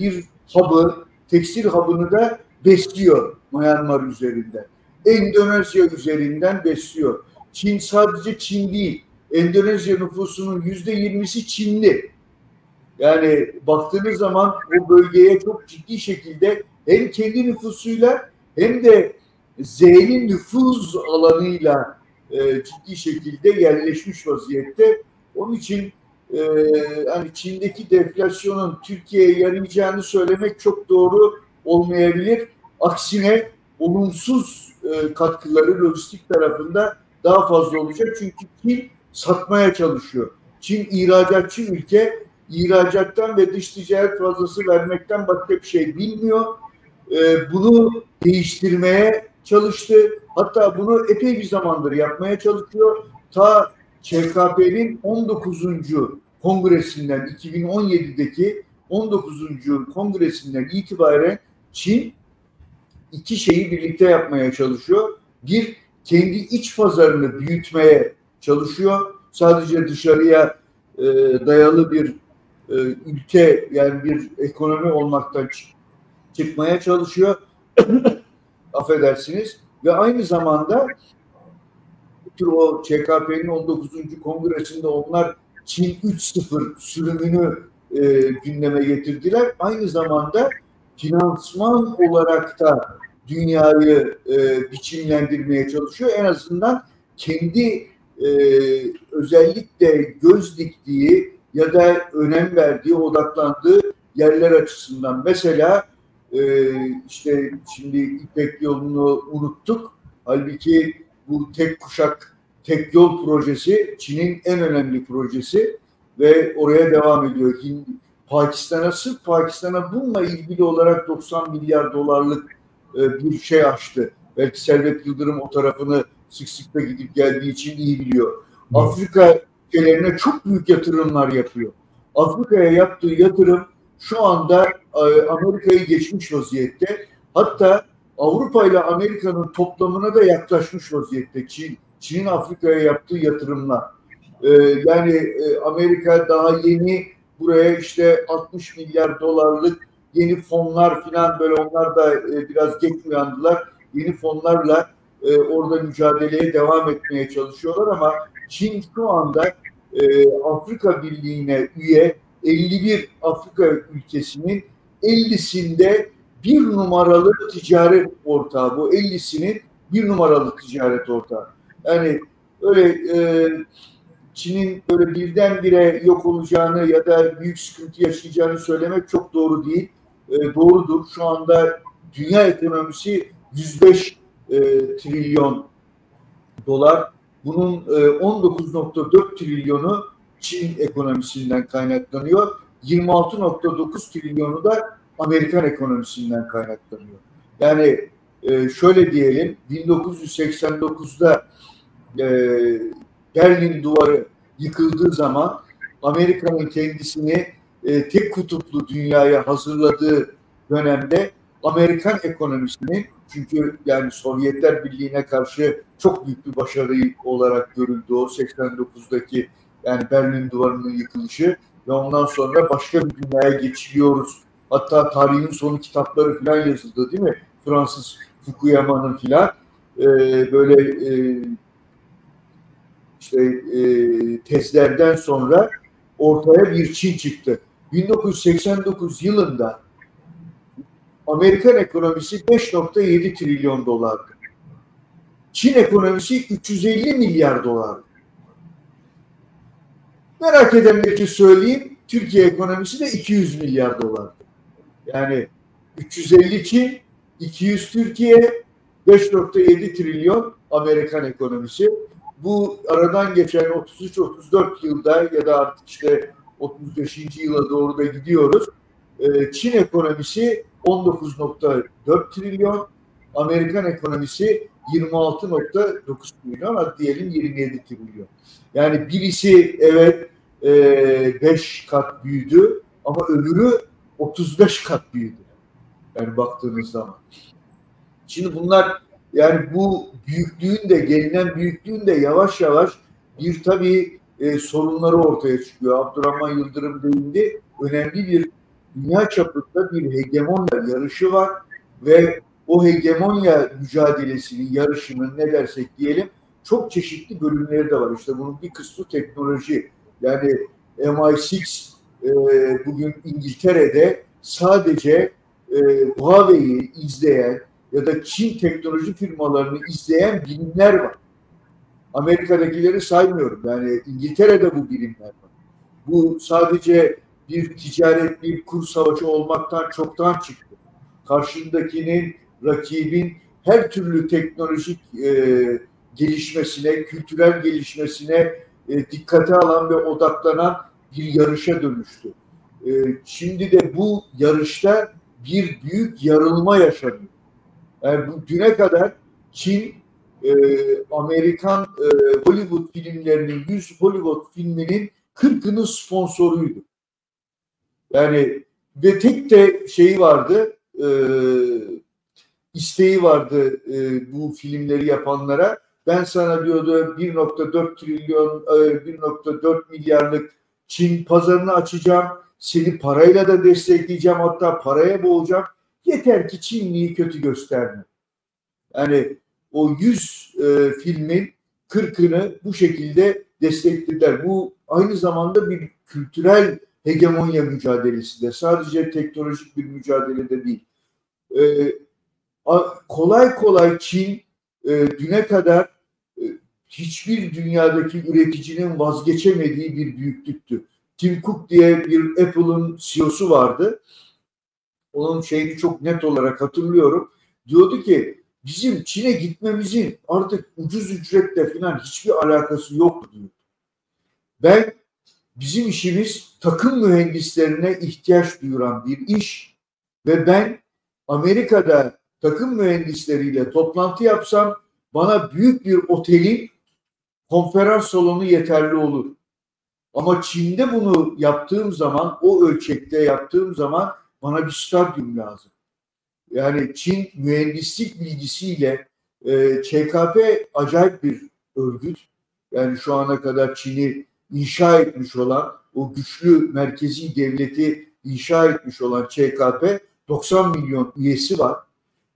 bir hub'ı, tekstil hub'ını da besliyor Myanmar üzerinden. Endonezya üzerinden besliyor. Çin sadece Çin değil. Endonezya nüfusunun yüzde yirmisi Çinli. Yani baktığınız zaman o bölgeye çok ciddi şekilde hem kendi nüfusuyla hem de Z'nin nüfuz alanıyla e, ciddi şekilde yerleşmiş vaziyette. Onun için e, hani Çin'deki deflasyonun Türkiye'ye yarayacağını söylemek çok doğru olmayabilir. Aksine olumsuz e, katkıları lojistik tarafında daha fazla olacak. Çünkü Çin satmaya çalışıyor. Çin ihracatçı ülke ihracattan ve dış ticaret fazlası vermekten başka bir şey bilmiyor. E, bunu değiştirmeye çalıştı. Hatta bunu epey bir zamandır yapmaya çalışıyor. Ta ÇKP'nin 19. kongresinden 2017'deki 19. kongresinden itibaren Çin iki şeyi birlikte yapmaya çalışıyor. Bir, kendi iç pazarını büyütmeye çalışıyor. Sadece dışarıya e, dayalı bir e, ülke yani bir ekonomi olmaktan çık çıkmaya çalışıyor. (coughs) Affedersiniz. Ve aynı zamanda o ÇKP'nin 19. kongresinde onlar Çin 3.0 sürümünü e, gündeme getirdiler. Aynı zamanda finansman olarak da dünyayı e, biçimlendirmeye çalışıyor. En azından kendi e, özellikle göz diktiği ya da önem verdiği, odaklandığı yerler açısından. Mesela e, işte şimdi İpek yolunu unuttuk. Halbuki bu tek kuşak tek yol projesi Çin'in en önemli projesi ve oraya devam ediyor. Pakistan'a sırf Pakistan'a bununla ilgili olarak 90 milyar dolarlık e, bir şey açtı. Belki Servet Yıldırım o tarafını sık sık da gidip geldiği için iyi biliyor. Afrika ülkelerine çok büyük yatırımlar yapıyor. Afrika'ya yaptığı yatırım şu anda e, Amerika'yı geçmiş vaziyette. Hatta Avrupa ile Amerika'nın toplamına da yaklaşmış vaziyette Çin. Çin'in Afrika'ya yaptığı yatırımlar. Ee, yani e, Amerika daha yeni buraya işte 60 milyar dolarlık yeni fonlar filan böyle onlar da e, biraz geç uyandılar. Yeni fonlarla e, orada mücadeleye devam etmeye çalışıyorlar ama Çin şu anda e, Afrika Birliği'ne üye 51 Afrika ülkesinin 50'sinde bir numaralı ticaret ortağı. Bu 50'sinin bir numaralı ticaret ortağı. Yani öyle e, Çin'in böyle birdenbire yok olacağını ya da büyük sıkıntı yaşayacağını söylemek çok doğru değil. E, doğrudur. Şu anda dünya ekonomisi 105 e, trilyon dolar. Bunun e, 19.4 trilyonu Çin ekonomisinden kaynaklanıyor. 26.9 trilyonu da Amerikan ekonomisinden kaynaklanıyor. Yani e, şöyle diyelim 1989'da e, Berlin duvarı yıkıldığı zaman Amerika'nın kendisini e, tek kutuplu dünyaya hazırladığı dönemde Amerikan ekonomisinin çünkü yani Sovyetler Birliği'ne karşı çok büyük bir başarı olarak görüldü o 89'daki yani Berlin Duvarı'nın yıkılışı ve ondan sonra başka bir dünyaya geçiliyoruz. Hatta tarihin sonu kitapları falan yazıldı değil mi? Fransız Fukuyama'nın filan e, böyle e, işte e, tezlerden sonra ortaya bir Çin çıktı. 1989 yılında Amerikan ekonomisi 5.7 trilyon dolardı. Çin ekonomisi 350 milyar dolardı. Merak edenler için söyleyeyim, Türkiye ekonomisi de 200 milyar dolardı. Yani 350 Çin, 200 Türkiye, 5.7 trilyon Amerikan ekonomisi. Bu aradan geçen 33-34 yılda ya da artık işte 35. yıla doğru da gidiyoruz. Ee, Çin ekonomisi 19.4 trilyon, Amerikan ekonomisi 26.9 trilyon, hadi diyelim 27 trilyon. Yani birisi evet 5 e, kat büyüdü ama öbürü 35 kat büyüdü. Yani baktığınız zaman. Şimdi bunlar yani bu büyüklüğün de gelinen büyüklüğün de yavaş yavaş bir tabii e, sorunları ortaya çıkıyor. Abdurrahman Yıldırım değindi. Önemli bir dünya çapında bir hegemonya yarışı var ve o hegemonya mücadelesinin, yarışının ne dersek diyelim çok çeşitli bölümleri de var. İşte bunun bir kısmı teknoloji. Yani MI6 e, bugün İngiltere'de sadece e, Huawei'yi izleyen ya da Çin teknoloji firmalarını izleyen bilimler var. Amerika'dakileri saymıyorum. Yani İngiltere'de bu bilimler var. Bu sadece bir ticaret, bir kur savaşı olmaktan çoktan çıktı. Karşındakinin, rakibin her türlü teknolojik e, gelişmesine, kültürel gelişmesine e, dikkate alan ve odaklanan bir yarışa dönüştü. E, şimdi de bu yarışta bir büyük yarılma yaşanıyor. Yani bu düne kadar Çin e, Amerikan e, Hollywood filmlerinin 100 Hollywood filminin 40'ının sponsoruydu. Yani ve tek de şeyi vardı e, isteği vardı e, bu filmleri yapanlara. Ben sana diyordu 1.4 trilyon, e, 1.4 milyarlık Çin pazarını açacağım. Seni parayla da destekleyeceğim hatta paraya boğacağım. Yeter ki Çinliyi kötü gösterme. Yani o 100 e, filmin 40'ını bu şekilde desteklediler. Bu aynı zamanda bir kültürel hegemonya mücadelesi de sadece teknolojik bir mücadelede değil. E, kolay kolay Çin e, düne kadar e, hiçbir dünyadaki üreticinin vazgeçemediği bir büyüklüktü. Tim Cook diye bir Apple'ın CEO'su vardı. Onun şeyini çok net olarak hatırlıyorum. Diyordu ki bizim Çin'e gitmemizin artık ucuz ücretle falan hiçbir alakası yok diyor. Ben bizim işimiz takım mühendislerine ihtiyaç duyuran bir iş ve ben Amerika'da takım mühendisleriyle toplantı yapsam bana büyük bir otelin konferans salonu yeterli olur. Ama Çin'de bunu yaptığım zaman, o ölçekte yaptığım zaman bana bir stadyum lazım. Yani Çin mühendislik bilgisiyle e, ÇKP acayip bir örgüt. Yani şu ana kadar Çin'i inşa etmiş olan, o güçlü merkezi devleti inşa etmiş olan ÇKP 90 milyon üyesi var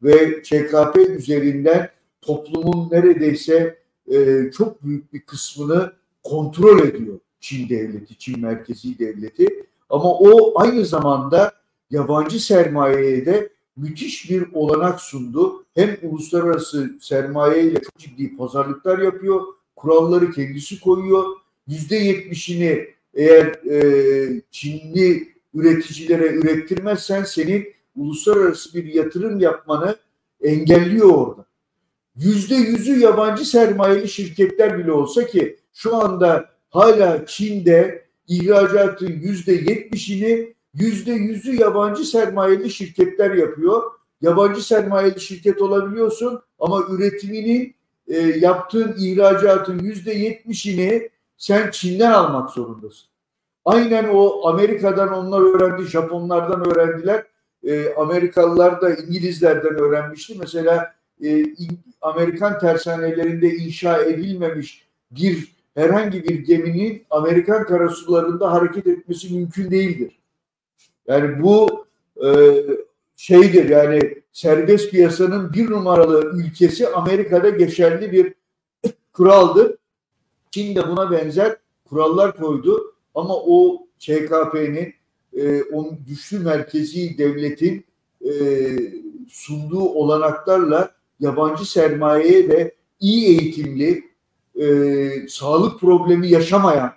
ve ÇKP üzerinden toplumun neredeyse e, çok büyük bir kısmını kontrol ediyor Çin devleti, Çin merkezi devleti. Ama o aynı zamanda yabancı sermayeye de müthiş bir olanak sundu. Hem uluslararası sermaye ile çok ciddi pazarlıklar yapıyor, kuralları kendisi koyuyor. Yüzde yetmişini eğer e, Çinli üreticilere ürettirmezsen senin uluslararası bir yatırım yapmanı engelliyor orada. Yüzde yüzü yabancı sermayeli şirketler bile olsa ki şu anda hala Çin'de ihracatın yüzde yetmişini yüzde yüzü yabancı sermayeli şirketler yapıyor. Yabancı sermayeli şirket olabiliyorsun ama üretimini e, yaptığın ihracatın yüzde yetmişini sen Çin'den almak zorundasın. Aynen o Amerika'dan onlar öğrendi, Japonlardan öğrendiler. E, Amerikalılar da İngilizlerden öğrenmişti. Mesela e, Amerikan tersanelerinde inşa edilmemiş bir herhangi bir geminin Amerikan karasularında hareket etmesi mümkün değildir. Yani bu e, şeydir yani serbest piyasanın bir numaralı ülkesi Amerika'da geçerli bir kuraldır. Çin de buna benzer kurallar koydu ama o ÇKP'nin e, o güçlü merkezi devletin e, sunduğu olanaklarla yabancı sermayeye de iyi eğitimli, e, sağlık problemi yaşamayan,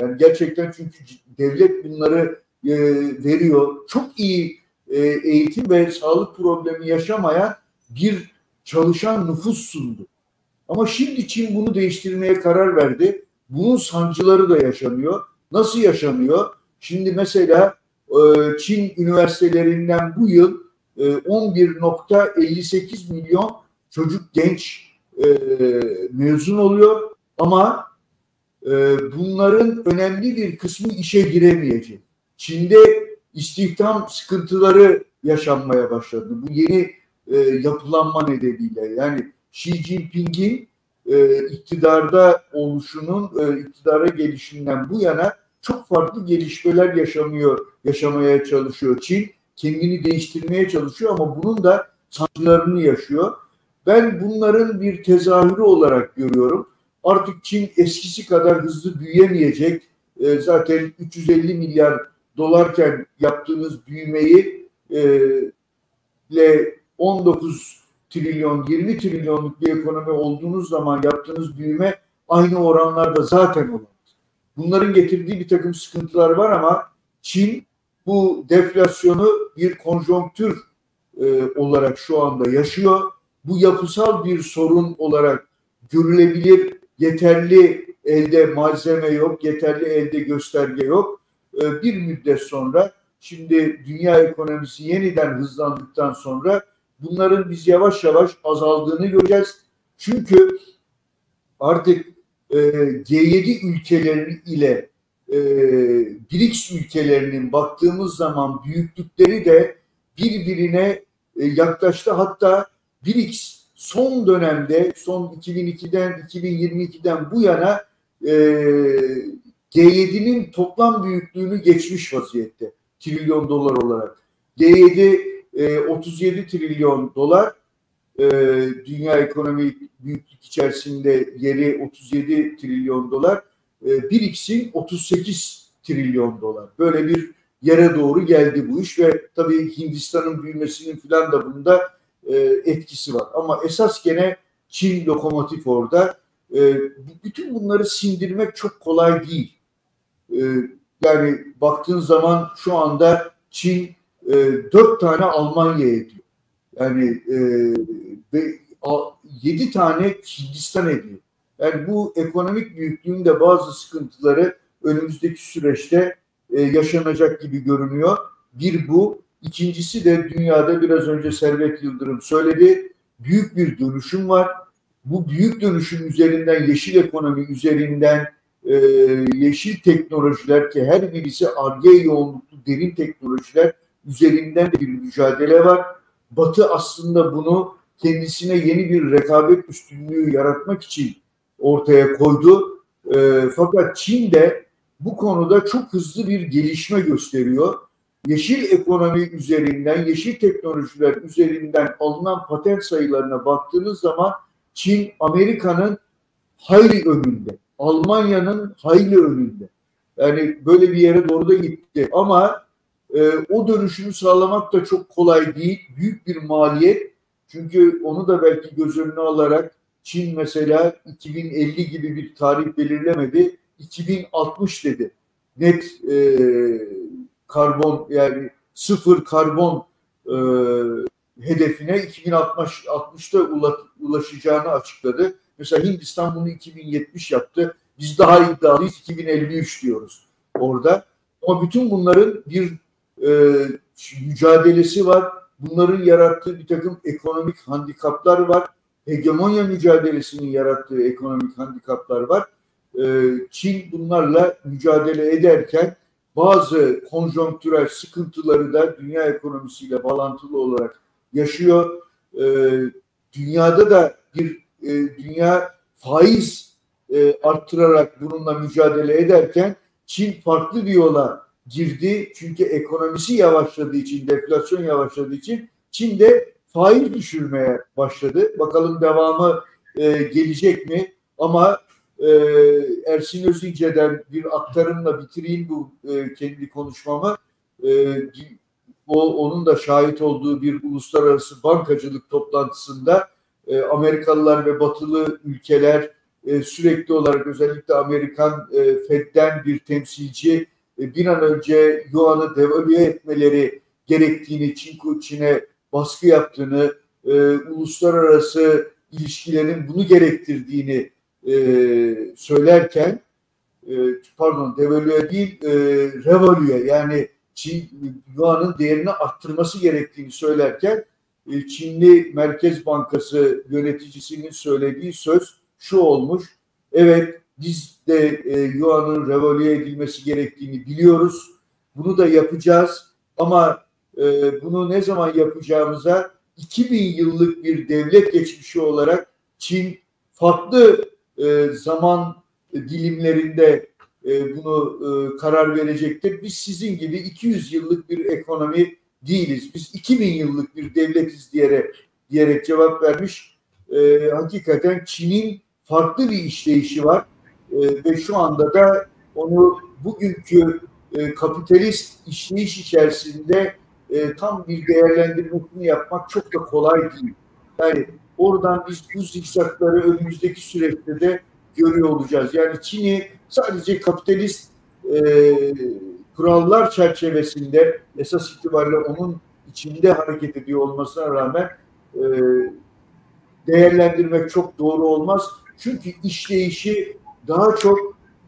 yani gerçekten çünkü devlet bunları e, veriyor. Çok iyi e, eğitim ve sağlık problemi yaşamayan bir çalışan nüfus sundu. Ama şimdi Çin bunu değiştirmeye karar verdi. Bunun sancıları da yaşanıyor. Nasıl yaşanıyor? Şimdi mesela e, Çin üniversitelerinden bu yıl 11.58 e, milyon çocuk genç e, mezun oluyor ama bunların önemli bir kısmı işe giremeyecek. Çin'de istihdam sıkıntıları yaşanmaya başladı. Bu yeni yapılanma nedeniyle yani Xi Jinping'in iktidarda oluşunun, iktidara gelişinden bu yana çok farklı gelişmeler yaşamıyor, yaşamaya çalışıyor Çin. Kendini değiştirmeye çalışıyor ama bunun da sancılarını yaşıyor. Ben bunların bir tezahürü olarak görüyorum. Artık Çin eskisi kadar hızlı büyüyemeyecek. E, zaten 350 milyar dolarken yaptığınız büyümeyi e, ile 19 trilyon, 20 trilyonluk bir ekonomi olduğunuz zaman yaptığınız büyüme aynı oranlarda zaten olamaz. Bunların getirdiği bir takım sıkıntılar var ama Çin bu deflasyonu bir konjonktür e, olarak şu anda yaşıyor. Bu yapısal bir sorun olarak görülebilir. Yeterli elde malzeme yok, yeterli elde gösterge yok. E, bir müddet sonra şimdi dünya ekonomisi yeniden hızlandıktan sonra bunların biz yavaş yavaş azaldığını göreceğiz. Çünkü artık e, G7 ülkeleri ile e, BRICS ülkelerinin baktığımız zaman büyüklükleri de birbirine e, yaklaştı. Hatta BRICS son dönemde son 2002'den 2022'den bu yana G7'nin toplam büyüklüğünü geçmiş vaziyette trilyon dolar olarak. G7 e, 37 trilyon dolar e, dünya ekonomik büyüklük içerisinde yeri 37 trilyon dolar. E, BRICS'in 38 trilyon dolar. Böyle bir yere doğru geldi bu iş ve tabii Hindistan'ın büyümesinin filan da bunda e, etkisi var. Ama esas gene Çin lokomotif orada. E, bütün bunları sindirmek çok kolay değil. E, yani baktığın zaman şu anda Çin e, dört tane Almanya ediyor. Yani e, ve a, yedi tane Hindistan ediyor. Yani bu ekonomik büyüklüğünde bazı sıkıntıları önümüzdeki süreçte e, yaşanacak gibi görünüyor. Bir bu. İkincisi de dünyada biraz önce Servet Yıldırım söyledi. Büyük bir dönüşüm var. Bu büyük dönüşüm üzerinden yeşil ekonomi üzerinden e, yeşil teknolojiler ki her birisi arge yoğunluklu derin teknolojiler üzerinden de bir mücadele var. Batı aslında bunu kendisine yeni bir rekabet üstünlüğü yaratmak için ortaya koydu. E, fakat Çin de bu konuda çok hızlı bir gelişme gösteriyor. Yeşil ekonomi üzerinden, yeşil teknolojiler üzerinden alınan patent sayılarına baktığınız zaman Çin Amerika'nın hayli önünde. Almanya'nın hayli önünde. Yani böyle bir yere doğru da gitti. Ama e, o dönüşümü sağlamak da çok kolay değil. Büyük bir maliyet. Çünkü onu da belki göz önüne alarak Çin mesela 2050 gibi bir tarih belirlemedi. 2060 dedi. Net e, karbon yani sıfır karbon e, hedefine 2060 60'ta ulaşacağını açıkladı. Mesela Hindistan bunu 2070 yaptı. Biz daha iddialıyız 2053 diyoruz orada. Ama bütün bunların bir e, mücadelesi var. Bunların yarattığı bir takım ekonomik handikaplar var. Hegemonya mücadelesinin yarattığı ekonomik handikaplar var. E, Çin bunlarla mücadele ederken bazı konjonktürel sıkıntıları da dünya ekonomisiyle bağlantılı olarak yaşıyor. E, dünyada da bir e, dünya faiz e, arttırarak bununla mücadele ederken Çin farklı bir yola girdi. Çünkü ekonomisi yavaşladığı için, deflasyon yavaşladığı için Çin de faiz düşürmeye başladı. Bakalım devamı e, gelecek mi? Ama e, Ersin Özünce'den bir aktarımla bitireyim bu e, kendi konuşmamı. E, o onun da şahit olduğu bir uluslararası bankacılık toplantısında e, Amerikalılar ve Batılı ülkeler e, sürekli olarak özellikle Amerikan e, Fed'den bir temsilci e, bir an önce Yuan'ı devalüe etmeleri gerektiğini, Çin Çin'e baskı yaptığını, e, uluslararası ilişkilerin bunu gerektirdiğini e, söylerken e, pardon devalüe değil e, revalüe yani Çin Yuan'ın değerini arttırması gerektiğini söylerken Çinli Merkez Bankası yöneticisinin söylediği söz şu olmuş. Evet biz de e, Yuan'ın revalüe edilmesi gerektiğini biliyoruz. Bunu da yapacağız ama e, bunu ne zaman yapacağımıza 2000 yıllık bir devlet geçmişi olarak Çin farklı e, zaman dilimlerinde e, bunu e, karar verecektir. Biz sizin gibi 200 yıllık bir ekonomi değiliz. Biz 2000 yıllık bir devletiz diyerek, diyerek cevap vermiş. E, hakikaten Çin'in farklı bir işleyişi var e, ve şu anda da onu bugünkü e, kapitalist işleyiş içerisinde e, tam bir değerlendirmesini yapmak çok da kolay değil. Yani oradan biz bu zikzakları önümüzdeki süreçte de görüyor olacağız. Yani Çin'i sadece kapitalist e, kurallar çerçevesinde esas itibariyle onun içinde hareket ediyor olmasına rağmen e, değerlendirmek çok doğru olmaz. Çünkü işleyişi daha çok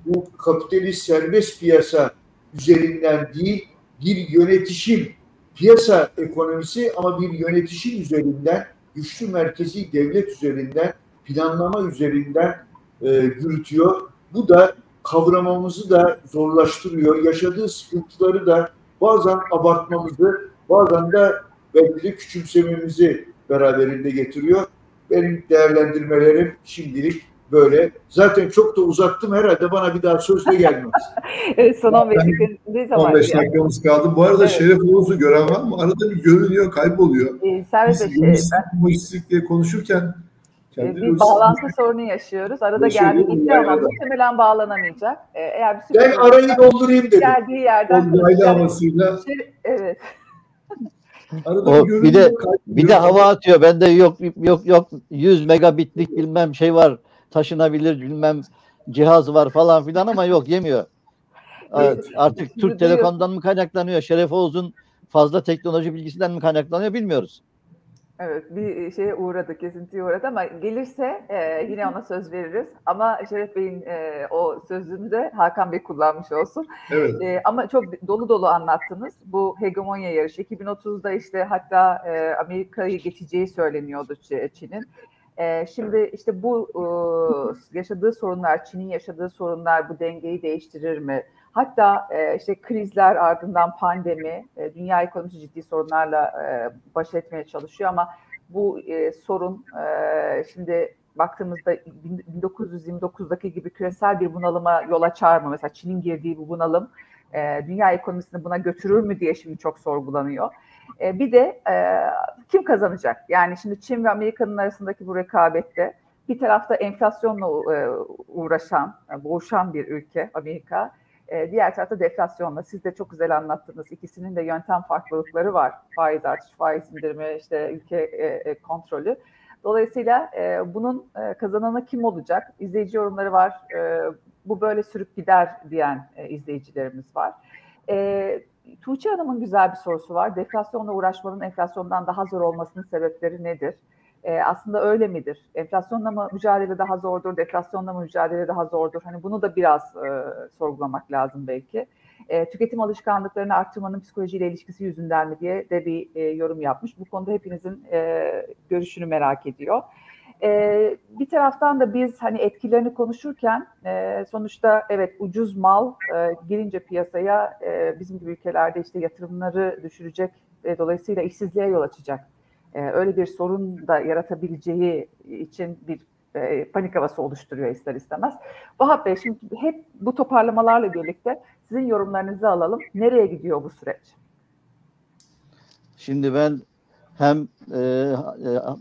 bu kapitalist serbest piyasa üzerinden değil bir yönetişim piyasa ekonomisi ama bir yönetişim üzerinden güçlü merkezi devlet üzerinden planlama üzerinden e, yürütüyor. Bu da kavramamızı da zorlaştırıyor. Yaşadığı sıkıntıları da bazen abartmamızı, bazen de belki de küçümsememizi beraberinde getiriyor. Benim değerlendirmelerim şimdilik böyle. Zaten çok da uzattım herhalde bana bir daha söz de gelmez. (laughs) evet son 15 dakikamız 15 dakikamız kaldı. Bu arada evet. Şeref Oğuz'u gören var mı? Arada bir görünüyor, kayboluyor. Ee, Servet Biz lojistik, ben... diye konuşurken kendi bir bağlantı sorunu yaşıyoruz. Arada geldi gitti ama muhtemelen bağlanamayacak. Ee, eğer bir ben arayı doldurayım dedim. Geldiği yerden. Yaylı havasıyla. Evet. (laughs) o, bir de bir de hava atıyor. Bende yok yok yok 100 megabitlik bilmem şey var. Taşınabilir bilmem cihaz var falan filan ama yok yemiyor. (laughs) Evet. Artık Türk Telekom'dan mı kaynaklanıyor? Şeref Oğuz'un fazla teknoloji bilgisinden mi kaynaklanıyor bilmiyoruz. Evet bir şeye uğradı, kesintiye uğradı ama gelirse e, yine ona söz veririz. Ama Şeref Bey'in e, o sözünü de Hakan Bey kullanmış olsun. Evet. E, ama çok dolu dolu anlattınız. Bu hegemonya yarışı 2030'da işte hatta e, Amerika'yı geçeceği söyleniyordu Çin'in. E, şimdi işte bu e, yaşadığı sorunlar, Çin'in yaşadığı sorunlar bu dengeyi değiştirir mi? Hatta e, işte krizler ardından pandemi, e, dünya ekonomisi ciddi sorunlarla e, baş etmeye çalışıyor ama bu e, sorun e, şimdi baktığımızda 1929'daki gibi küresel bir bunalıma yol açar mı? Mesela Çin'in girdiği bu bunalım e, dünya ekonomisini buna götürür mü diye şimdi çok sorgulanıyor. E, bir de e, kim kazanacak? Yani şimdi Çin ve Amerika'nın arasındaki bu rekabette bir tarafta enflasyonla e, uğraşan, boğuşan bir ülke Amerika. E, diğer tarafta deflasyonla. Siz de çok güzel anlattınız. İkisinin de yöntem farklılıkları var. Faiz artış, faiz indirimi, işte ülke e, e, kontrolü. Dolayısıyla bunun e, kazananı kim olacak? İzleyici yorumları var. Bu böyle sürüp gider diyen izleyicilerimiz var. Tuğçe Hanım'ın güzel bir sorusu var. Deflasyonla uğraşmanın enflasyondan daha zor olmasının sebepleri nedir? E, aslında öyle midir? Enflasyonla mı mücadele daha zordur, deflasyonla mı mücadele daha zordur? Hani bunu da biraz e, sorgulamak lazım belki. E, tüketim alışkanlıklarını arttırmanın psikolojiyle ilişkisi yüzünden mi diye de bir e, yorum yapmış. Bu konuda hepinizin e, görüşünü merak ediyor. E, bir taraftan da biz hani etkilerini konuşurken e, sonuçta evet ucuz mal e, girince piyasaya e, bizim gibi ülkelerde işte yatırımları düşürecek e, dolayısıyla işsizliğe yol açacak. E, öyle bir sorun da yaratabileceği için bir e, panik havası oluşturuyor ister istemez. Vahap Bey şimdi hep bu toparlamalarla birlikte sizin yorumlarınızı alalım. Nereye gidiyor bu süreç? Şimdi ben hem e,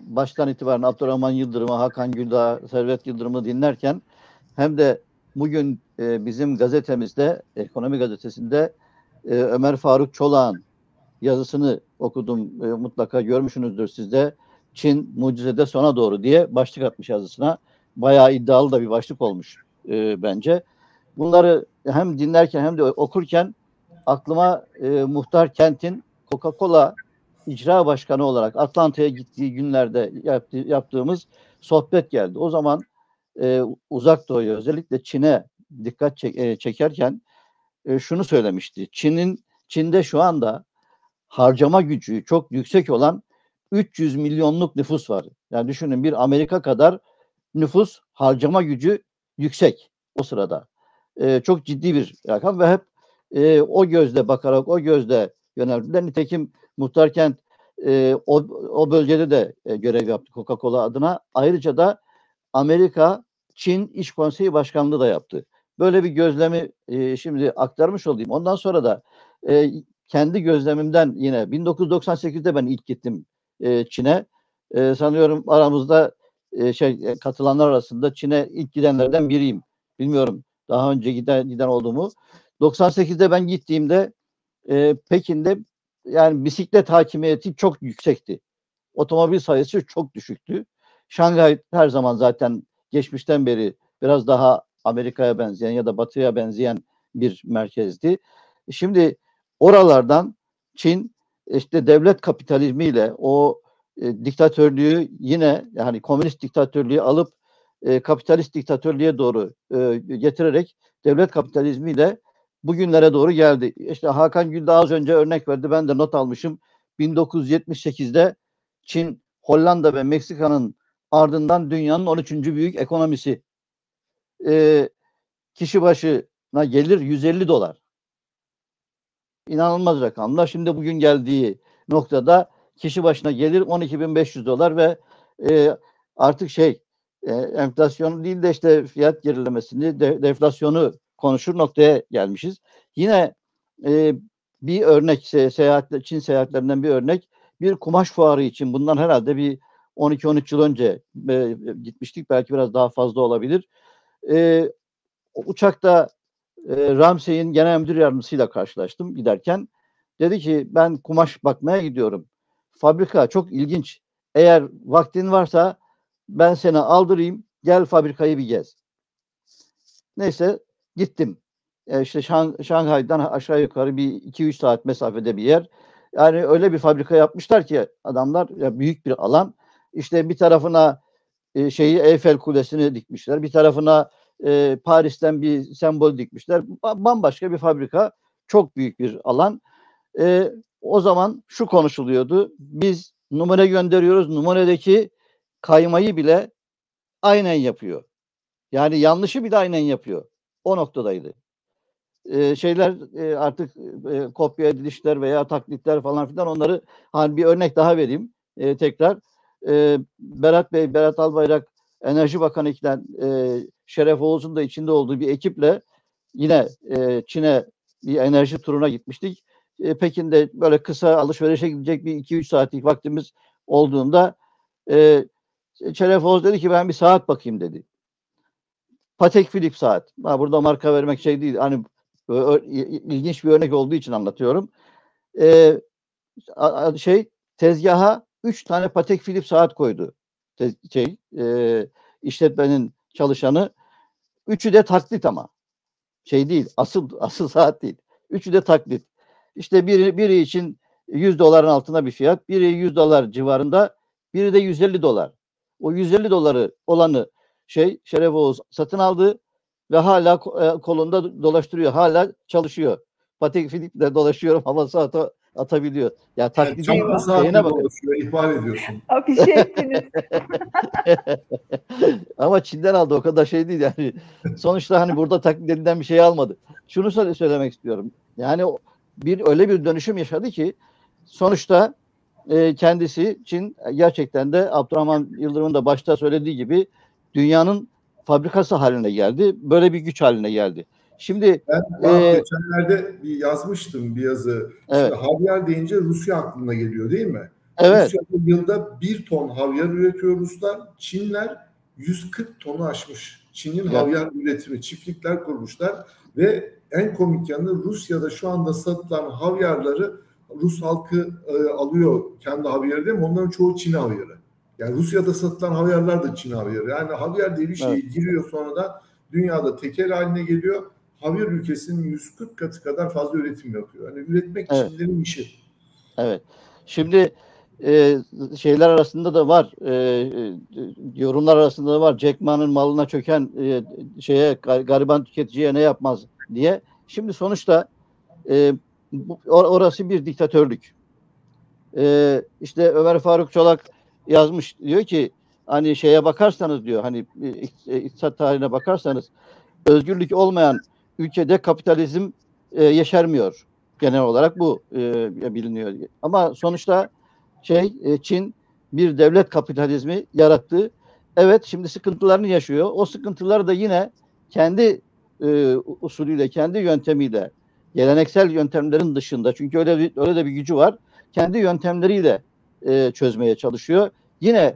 baştan itibaren Abdurrahman Yıldırım'ı, Hakan Güldağ, Servet Yıldırım'ı dinlerken hem de bugün e, bizim gazetemizde, Ekonomi Gazetesi'nde e, Ömer Faruk Çolak'ın yazısını okudum. E, mutlaka görmüşsünüzdür sizde. Çin mucizede sona doğru diye başlık atmış yazısına. Bayağı iddialı da bir başlık olmuş e, bence. Bunları hem dinlerken hem de okurken aklıma e, Muhtar Kent'in Coca-Cola icra başkanı olarak Atlanta'ya gittiği günlerde yaptı, yaptığımız sohbet geldi. O zaman e, uzak doğuya özellikle Çin'e dikkat çek, e, çekerken e, şunu söylemişti. Çin'in Çin'de şu anda harcama gücü çok yüksek olan 300 milyonluk nüfus var. Yani düşünün bir Amerika kadar nüfus harcama gücü yüksek o sırada. E, çok ciddi bir rakam ve hep e, o gözle bakarak o gözle yöneldiler. Nitekim Muhtar Kent e, o, o bölgede de e, görev yaptı Coca-Cola adına. Ayrıca da Amerika Çin İş Konseyi Başkanlığı da yaptı. Böyle bir gözlemi e, şimdi aktarmış olayım. Ondan sonra da e, kendi gözlemimden yine 1998'de ben ilk gittim e, Çin'e. E, sanıyorum aramızda e, şey katılanlar arasında Çin'e ilk gidenlerden biriyim. Bilmiyorum daha önce giden, giden olduğumu. 98'de ben gittiğimde e, Pekin'de yani bisiklet hakimiyeti çok yüksekti. otomobil sayısı çok düşüktü. Şanghay her zaman zaten geçmişten beri biraz daha Amerika'ya benzeyen ya da Batı'ya benzeyen bir merkezdi. Şimdi oralardan Çin işte devlet kapitalizmiyle o e, diktatörlüğü yine yani komünist diktatörlüğü alıp e, kapitalist diktatörlüğe doğru e, getirerek devlet kapitalizmiyle bugünlere doğru geldi. İşte Hakan Gül az önce örnek verdi. Ben de not almışım. 1978'de Çin, Hollanda ve Meksika'nın ardından dünyanın 13. büyük ekonomisi. E, kişi başına gelir 150 dolar. İnanılmaz rakamlar. Şimdi bugün geldiği noktada kişi başına gelir 12.500 dolar ve e, artık şey e, enflasyonu değil de işte fiyat gerilemesini, de, deflasyonu konuşur noktaya gelmişiz. Yine e, bir örnek se seyahat Çin seyahatlerinden bir örnek bir kumaş fuarı için bundan herhalde bir 12-13 yıl önce e, gitmiştik belki biraz daha fazla olabilir. E, uçakta e, Ramsey'in genel müdür yardımcısıyla karşılaştım giderken. Dedi ki ben kumaş bakmaya gidiyorum. Fabrika çok ilginç. Eğer vaktin varsa ben seni aldırayım gel fabrikayı bir gez. Neyse gittim. E işte Şang Şanghay'dan aşağı yukarı bir 2-3 saat mesafede bir yer. Yani öyle bir fabrika yapmışlar ki adamlar ya büyük bir alan. İşte bir tarafına e, şeyi Eyfel Kulesi'ni dikmişler. Bir tarafına e, Paris'ten bir sembol dikmişler. Bambaşka bir fabrika. Çok büyük bir alan. E, o zaman şu konuşuluyordu. Biz numune gönderiyoruz. Numunedeki kaymayı bile aynen yapıyor. Yani yanlışı bile aynen yapıyor. O noktadaydı. Ee, şeyler e, artık e, kopya edilişler veya taklitler falan filan onları hani bir örnek daha vereyim e, tekrar. E, Berat Bey, Berat Albayrak Enerji Bakanı iken e, Şeref Oğuz'un da içinde olduğu bir ekiple yine e, Çin'e bir enerji turuna gitmiştik. E, Pekin'de böyle kısa alışverişe gidecek bir 2-3 saatlik vaktimiz olduğunda e, Şeref Oğuz dedi ki ben bir saat bakayım dedi. Patek Philippe saat. Ha, burada marka vermek şey değil. Hani ilginç bir örnek olduğu için anlatıyorum. Ee, şey tezgaha üç tane Patek Philippe saat koydu. Tez, şey e, işletmenin çalışanı. Üçü de taklit ama. Şey değil. Asıl asıl saat değil. Üçü de taklit. İşte biri, biri için 100 doların altında bir fiyat, biri 100 dolar civarında, biri de 150 dolar. O 150 doları olanı şey Şeref Oğuz satın aldı ve hala kolunda dolaştırıyor. Hala çalışıyor. Patek Philippe'de dolaşıyorum havası ata, atabiliyor. Ya taklidi yani şeyine bakın. ihbar ediyorsun. (laughs) Afişe ettiniz. (laughs) Ama Çin'den aldı o kadar şey değil yani. Sonuçta hani burada taklit edilen bir şey almadı. Şunu söylemek istiyorum. Yani bir öyle bir dönüşüm yaşadı ki sonuçta e, kendisi Çin gerçekten de Abdurrahman Yıldırım'ın da başta söylediği gibi dünyanın fabrikası haline geldi. Böyle bir güç haline geldi. Şimdi ben e, geçenlerde bir yazmıştım bir yazı. Evet. Şimdi havyar deyince Rusya aklına geliyor değil mi? Evet. Rusya'da yılda bir ton havyar üretiyor Ruslar. Çinler 140 tonu aşmış. Çin'in evet. havyar üretimi, çiftlikler kurmuşlar ve en komik yanı Rusya'da şu anda satılan havyarları Rus halkı e, alıyor kendi havyarı değil mi? Onların çoğu Çin havyarı. Yani Rusya'da satılan havyarlar da Çin havyarı. Yani havyar diye bir şey evet. giriyor sonradan dünyada tekel haline geliyor. Havyar ülkesinin 140 katı kadar fazla üretim yapıyor. Yani üretmek evet. Çinlerin işi. Evet. Şimdi e, şeyler arasında da var. E, e, yorumlar arasında da var. Jack Ma'nın malına çöken e, şeye gariban tüketiciye ne yapmaz diye. Şimdi sonuçta e, orası bir diktatörlük. E, işte Ömer Faruk Çolak yazmış diyor ki hani şeye bakarsanız diyor hani e, iktisat tarihine bakarsanız özgürlük olmayan ülkede kapitalizm e, yeşermiyor. Genel olarak bu e, biliniyor. Ama sonuçta şey e, Çin bir devlet kapitalizmi yarattı. Evet şimdi sıkıntılarını yaşıyor. O sıkıntıları da yine kendi e, usulüyle, kendi yöntemiyle, geleneksel yöntemlerin dışında çünkü öyle bir, öyle de bir gücü var. Kendi yöntemleriyle e, çözmeye çalışıyor. Yine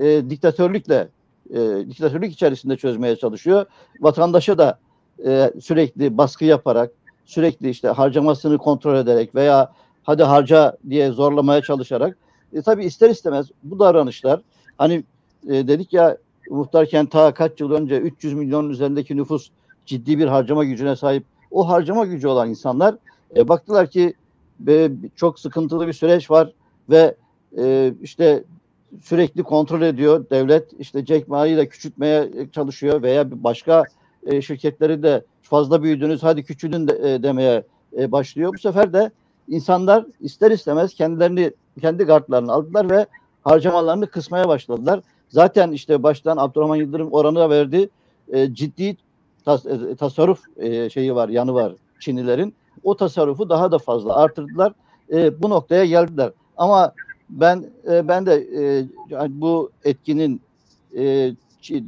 e, diktatörlükle e, diktatörlük içerisinde çözmeye çalışıyor. Vatandaşa da e, sürekli baskı yaparak, sürekli işte harcamasını kontrol ederek veya hadi harca diye zorlamaya çalışarak e, tabii ister istemez bu davranışlar hani e, dedik ya muhtarken ta kaç yıl önce 300 milyonun üzerindeki nüfus ciddi bir harcama gücüne sahip. O harcama gücü olan insanlar e, baktılar ki e, çok sıkıntılı bir süreç var ve e, işte sürekli kontrol ediyor devlet işte Jack Ma'yı da küçültmeye çalışıyor veya başka e, şirketleri de fazla büyüdünüz hadi küçülün de, e, demeye e, başlıyor. Bu sefer de insanlar ister istemez kendilerini kendi kartlarını aldılar ve harcamalarını kısmaya başladılar. Zaten işte baştan Abdurrahman Yıldırım oranı verdi. E, ciddi tas, e, tasarruf e, şeyi var, yanı var Çinlilerin. O tasarrufu daha da fazla artırdılar. E, bu noktaya geldiler. Ama ben e, ben de e, bu etkinin e,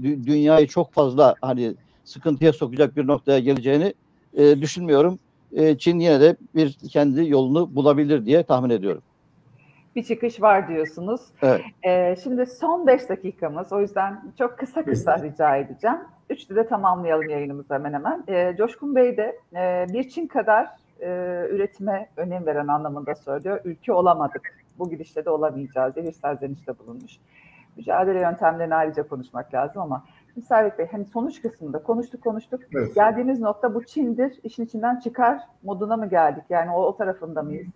dünyayı çok fazla hani sıkıntıya sokacak bir noktaya geleceğini e, düşünmüyorum. E, Çin yine de bir kendi yolunu bulabilir diye tahmin ediyorum bir çıkış var diyorsunuz. Evet. Ee, şimdi son beş dakikamız. O yüzden çok kısa kısa rica edeceğim. Üçte de tamamlayalım yayınımızı hemen hemen. Ee, Coşkun Bey de e, bir Çin kadar e, üretime önem veren anlamında söylüyor. Ülke olamadık. Bu gidişle de olamayacağız diye bir serzenişte bulunmuş. Mücadele yöntemlerini ayrıca konuşmak lazım ama Servet Bey hani sonuç kısmında konuştuk konuştuk. Evet. Geldiğimiz nokta bu Çin'dir. işin içinden çıkar moduna mı geldik? Yani o, o tarafında mıyız?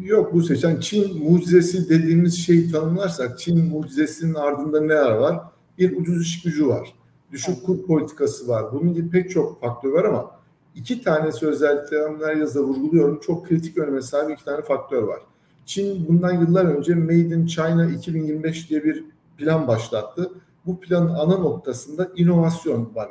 Yok bu seçen Çin mucizesi dediğimiz şeyi tanımlarsak Çin mucizesinin ardında neler var? Bir ucuz iş gücü var. Düşük kur politikası var. Bunun gibi pek çok faktör var ama iki tanesi özellikle Ömer Yaz'a vurguluyorum. Çok kritik öneme sahip iki tane faktör var. Çin bundan yıllar önce Made in China 2025 diye bir plan başlattı bu planın ana noktasında inovasyon var.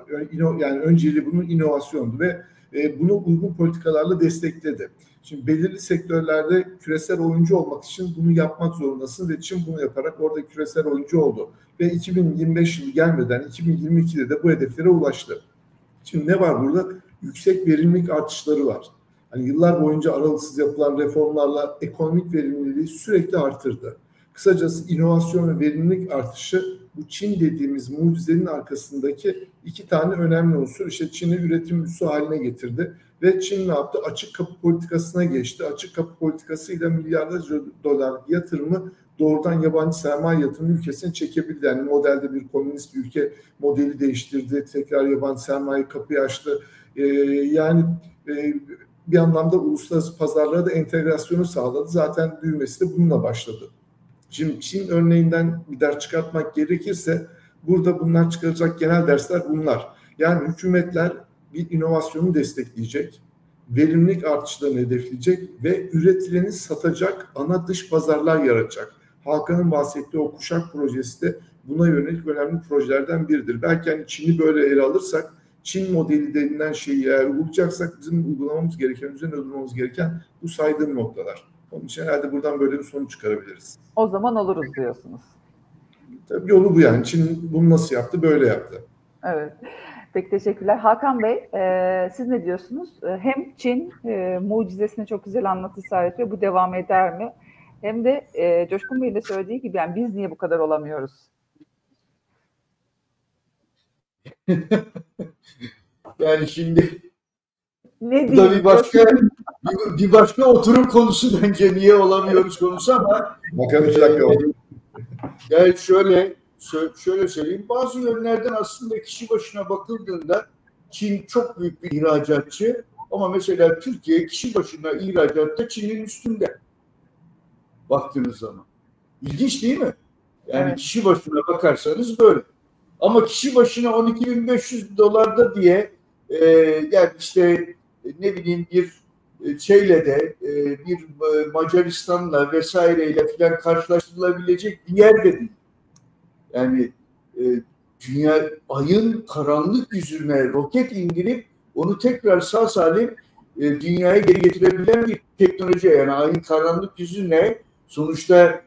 Yani önceliği bunun inovasyondu ve e, bunu uygun politikalarla destekledi. Şimdi belirli sektörlerde küresel oyuncu olmak için bunu yapmak zorundasın ve Çin bunu yaparak orada küresel oyuncu oldu. Ve 2025 yılı gelmeden 2022'de de bu hedeflere ulaştı. Şimdi ne var burada? Yüksek verimlilik artışları var. Hani yıllar boyunca aralıksız yapılan reformlarla ekonomik verimliliği sürekli artırdı. Kısacası inovasyon ve verimlilik artışı bu Çin dediğimiz mucizenin arkasındaki iki tane önemli unsur. İşte Çin'i üretim üssü haline getirdi ve Çin ne yaptı? Açık kapı politikasına geçti. Açık kapı politikasıyla milyarlarca dolar yatırımı doğrudan yabancı sermaye yatırımı ülkesine çekebildi. Yani modelde bir komünist ülke modeli değiştirdi. Tekrar yabancı sermaye kapıyı açtı. Ee, yani e, bir anlamda uluslararası pazarlara da entegrasyonu sağladı. Zaten büyümesi de bununla başladı. Şimdi Çin örneğinden bir ders çıkartmak gerekirse burada bunlar çıkaracak genel dersler bunlar. Yani hükümetler bir inovasyonu destekleyecek, verimlilik artışlarını hedefleyecek ve üretileni satacak ana dış pazarlar yaratacak. Hakan'ın bahsettiği o kuşak projesi de buna yönelik önemli projelerden biridir. Belki hani Çin'i böyle ele alırsak Çin modeli denilen şeyi eğer uygulayacaksak bizim uygulamamız gereken, üzerine durmamız gereken bu saydığım noktalar. Onun için herhalde buradan böyle bir sonuç çıkarabiliriz. O zaman oluruz diyorsunuz. Tabii yolu bu yani. Çin bunu nasıl yaptı? Böyle yaptı. Evet. Peki teşekkürler. Hakan Bey, e, siz ne diyorsunuz? E, hem Çin e, mucizesini çok güzel anlatı ediyor. Bu devam eder mi? Hem de e, Coşkun Bey'in de söylediği gibi yani biz niye bu kadar olamıyoruz? (laughs) yani şimdi ne bu da bir başka bir, bir başka oturum konusu (laughs) bence niye olamıyoruz konusu ama bakalım bir dakika yani şöyle şöyle söyleyeyim bazı yönlerden aslında kişi başına bakıldığında Çin çok büyük bir ihracatçı ama mesela Türkiye kişi başına ihracatta Çin'in üstünde baktığınız zaman. İlginç değil mi? Yani evet. kişi başına bakarsanız böyle. Ama kişi başına 12.500 dolarda diye e, yani işte ne bileyim bir e, şeyle de e, bir e, Macaristan'la vesaireyle filan karşılaştırılabilecek bir yer de değil. Yani dünya ayın karanlık yüzüne roket indirip onu tekrar sağ salim dünyaya geri getirebilen bir teknoloji. Yani ayın karanlık yüzüne sonuçta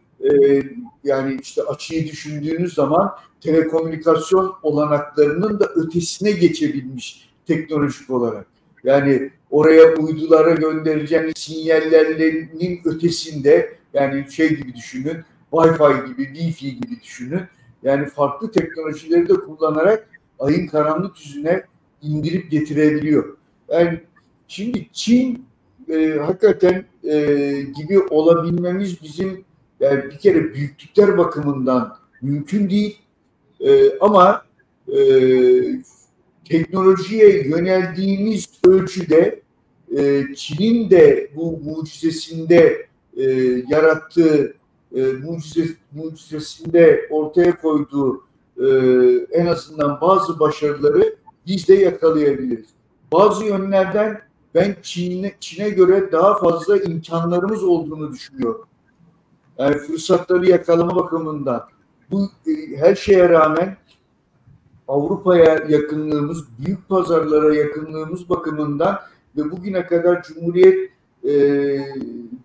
yani işte açıyı düşündüğünüz zaman telekomünikasyon olanaklarının da ötesine geçebilmiş teknolojik olarak. Yani oraya uydulara göndereceğiniz sinyallerinin ötesinde yani şey gibi düşünün, Wi-Fi gibi, Wi-Fi gibi düşünün. Yani farklı teknolojileri de kullanarak ayın karanlık yüzüne indirip getirebiliyor. Yani şimdi Çin e, hakikaten e, gibi olabilmemiz bizim Yani bir kere büyüklükler bakımından mümkün değil. E, ama e, teknolojiye yöneldiğimiz ölçüde e, Çin'in de bu mucizesinde e, yarattığı e, mucize, mucizesinde ortaya koyduğu e, en azından bazı başarıları biz de yakalayabiliriz. Bazı yönlerden ben Çin'e Çin'e göre daha fazla imkanlarımız olduğunu düşünüyorum. Yani fırsatları yakalama bakımından. Bu e, her şeye rağmen Avrupa'ya yakınlığımız, büyük pazarlara yakınlığımız bakımından ve bugüne kadar Cumhuriyet e,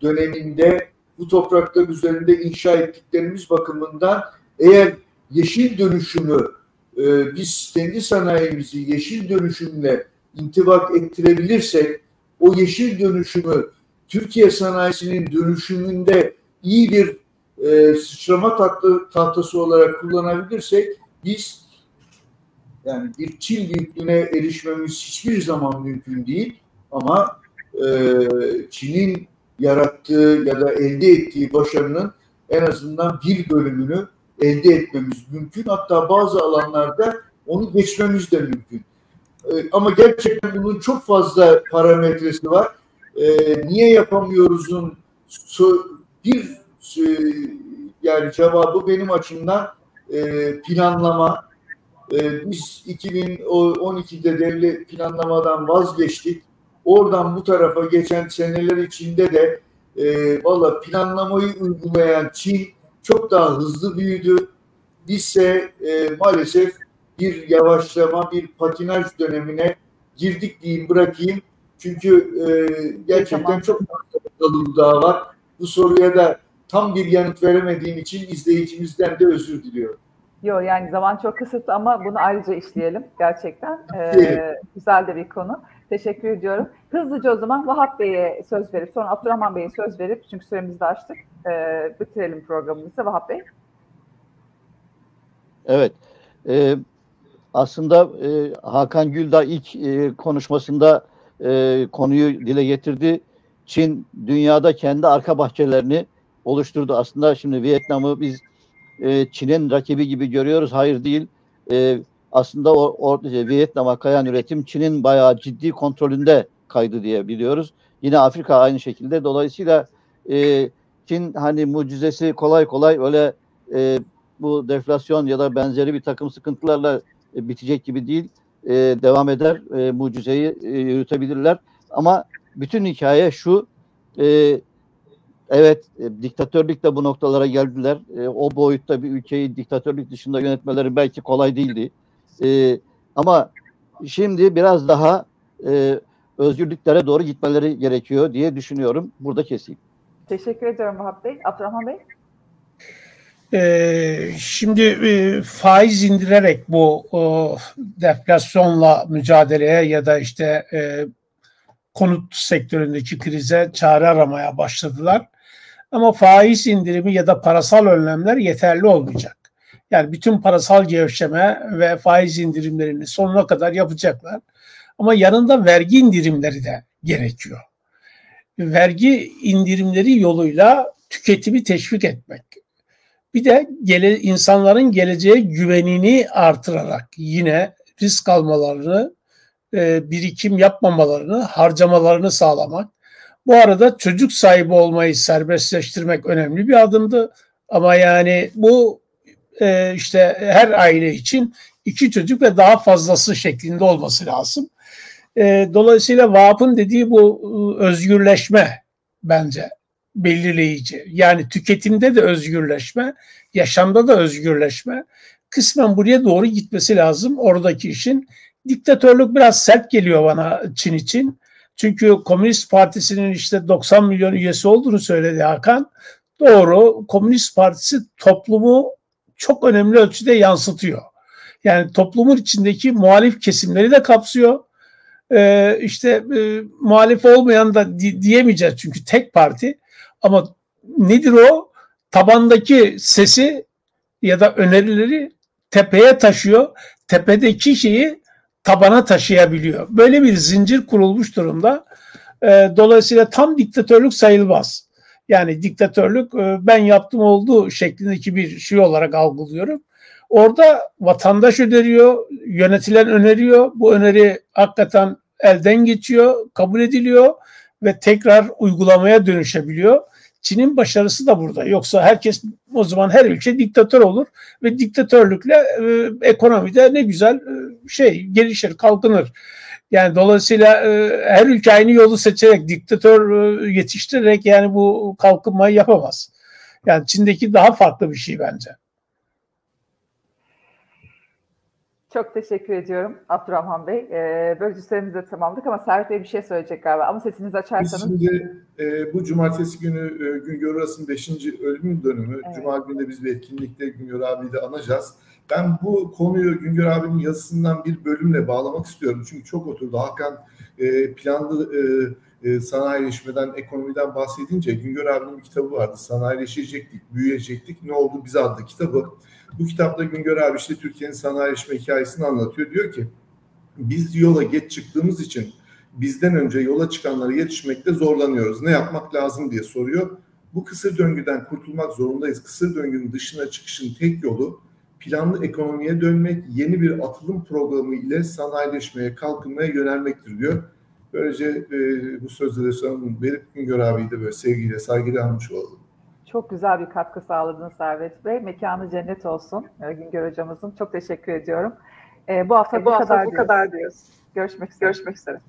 döneminde bu topraklar üzerinde inşa ettiklerimiz bakımından eğer yeşil dönüşümü e, biz kendi sanayimizi yeşil dönüşümle intibak ettirebilirsek o yeşil dönüşümü Türkiye sanayisinin dönüşümünde iyi bir e, sıçrama tahtası olarak kullanabilirsek biz yani bir Çin büyüklüğüne erişmemiz hiçbir zaman mümkün değil ama e, Çin'in yarattığı ya da elde ettiği başarının en azından bir bölümünü elde etmemiz mümkün. Hatta bazı alanlarda onu geçmemiz de mümkün. E, ama gerçekten bunun çok fazla parametresi var. E, niye yapamıyoruzun bir e, yani cevabı benim açımdan e, planlama. E, biz 2012'de devlet planlamadan vazgeçtik. Oradan bu tarafa geçen seneler içinde de e, valla planlamayı uygulayan Çin çok daha hızlı büyüdü. Bizse e, maalesef bir yavaşlama, bir patinaj dönemine girdik diyeyim bırakayım. Çünkü e, gerçekten tamam. çok fazla daha var. Bu soruya da tam bir yanıt veremediğim için izleyicimizden de özür diliyorum. Yok yani zaman çok kısıtlı ama bunu ayrıca işleyelim gerçekten. Ee, güzel de bir konu. Teşekkür ediyorum. Hızlıca o zaman Vahap Bey'e söz verip sonra Abdurrahman Bey'e söz verip çünkü süremizi de açtık. E, bitirelim programımızı. Vahap Bey. Evet. E, aslında e, Hakan Güldağ ilk e, konuşmasında e, konuyu dile getirdi. Çin dünyada kendi arka bahçelerini oluşturdu. Aslında şimdi Vietnam'ı biz e, Çin'in rakibi gibi görüyoruz. Hayır değil. E, aslında o, o Vietnam'a kayan üretim Çin'in bayağı ciddi kontrolünde kaydı diye biliyoruz. Yine Afrika aynı şekilde. Dolayısıyla e, Çin hani mucizesi kolay kolay öyle e, bu deflasyon ya da benzeri bir takım sıkıntılarla e, bitecek gibi değil. E, devam eder. E, mucizeyi e, yürütebilirler. Ama bütün hikaye şu e, evet e, diktatörlükle bu noktalara geldiler. E, o boyutta bir ülkeyi diktatörlük dışında yönetmeleri belki kolay değildi. E, ama şimdi biraz daha e, özgürlüklere doğru gitmeleri gerekiyor diye düşünüyorum. Burada keseyim. Teşekkür ediyorum Vahap Bey. Abdurrahman Bey? Ee, şimdi e, faiz indirerek bu o, deflasyonla mücadeleye ya da işte e, konut sektöründeki krize çare aramaya başladılar. Ama faiz indirimi ya da parasal önlemler yeterli olmayacak. Yani bütün parasal gevşeme ve faiz indirimlerini sonuna kadar yapacaklar. Ama yanında vergi indirimleri de gerekiyor. Vergi indirimleri yoluyla tüketimi teşvik etmek. Bir de gele, insanların geleceğe güvenini artırarak yine risk almalarını, e, birikim yapmamalarını, harcamalarını sağlamak. Bu arada çocuk sahibi olmayı serbestleştirmek önemli bir adımdı. Ama yani bu e, işte her aile için iki çocuk ve daha fazlası şeklinde olması lazım. E, dolayısıyla VAP'ın dediği bu ıı, özgürleşme bence belirleyici. Yani tüketimde de özgürleşme, yaşamda da özgürleşme. Kısmen buraya doğru gitmesi lazım oradaki işin. Diktatörlük biraz sert geliyor bana Çin için. Çünkü Komünist Partisi'nin işte 90 milyon üyesi olduğunu söyledi Hakan. Doğru. Komünist Partisi toplumu çok önemli ölçüde yansıtıyor. Yani toplumun içindeki muhalif kesimleri de kapsıyor. Ee, işte e, muhalif olmayan da di- diyemeyeceğiz çünkü tek parti. Ama nedir o? Tabandaki sesi ya da önerileri tepeye taşıyor. Tepedeki şeyi tabana taşıyabiliyor. Böyle bir zincir kurulmuş durumda. Ee, dolayısıyla tam diktatörlük sayılmaz. Yani diktatörlük e, ben yaptım oldu şeklindeki bir şey olarak algılıyorum. Orada vatandaş öneriyor, yönetilen öneriyor. Bu öneri hakikaten elden geçiyor, kabul ediliyor ve tekrar uygulamaya dönüşebiliyor. Çin'in başarısı da burada. Yoksa herkes o zaman her ülke diktatör olur ve diktatörlükle e, ekonomide ne güzel e, şey gelişir, kalkınır. Yani dolayısıyla e, her ülke aynı yolu seçerek diktatör e, yetiştirerek yani bu kalkınmayı yapamaz. Yani Çin'deki daha farklı bir şey bence. Çok teşekkür ediyorum Abdurrahman Bey. Ee, böylece süremizi de tamamladık ama Servet Bey bir şey söyleyecek galiba. Ama sesinizi açarsanız. Biz şimdi e, bu cumartesi günü e, Güngör Aras'ın 5. ölüm dönümü. Evet. Cuma günü de biz bir etkinlikte Güngör abiyi de anacağız. Ben bu konuyu Güngör abinin yazısından bir bölümle bağlamak istiyorum. Çünkü çok oturdu. Hakan e, planlı e, e, sanayileşmeden, ekonomiden bahsedince Güngör abinin bir kitabı vardı. Sanayileşecektik, büyüyecektik. Ne oldu bize adlı kitabı. Bu kitapta Güngör abi işte Türkiye'nin sanayileşme hikayesini anlatıyor. Diyor ki biz yola geç çıktığımız için bizden önce yola çıkanlara yetişmekte zorlanıyoruz. Ne yapmak lazım diye soruyor. Bu kısır döngüden kurtulmak zorundayız. Kısır döngünün dışına çıkışın tek yolu planlı ekonomiye dönmek, yeni bir atılım programı ile sanayileşmeye, kalkınmaya yönelmektir diyor. Böylece e, bu sözleri son verip Güngör abiyi de böyle sevgiyle, saygıyla almış olalım. Çok güzel bir katkı sağladınız Servet Bey. Mekanı cennet olsun e, Güngör hocamızın. Çok teşekkür ediyorum. E, bu hafta, e, bu, bu hafta kadar bu diyoruz. kadar diyoruz. Görüşmek üzere. Görüşmek üzere.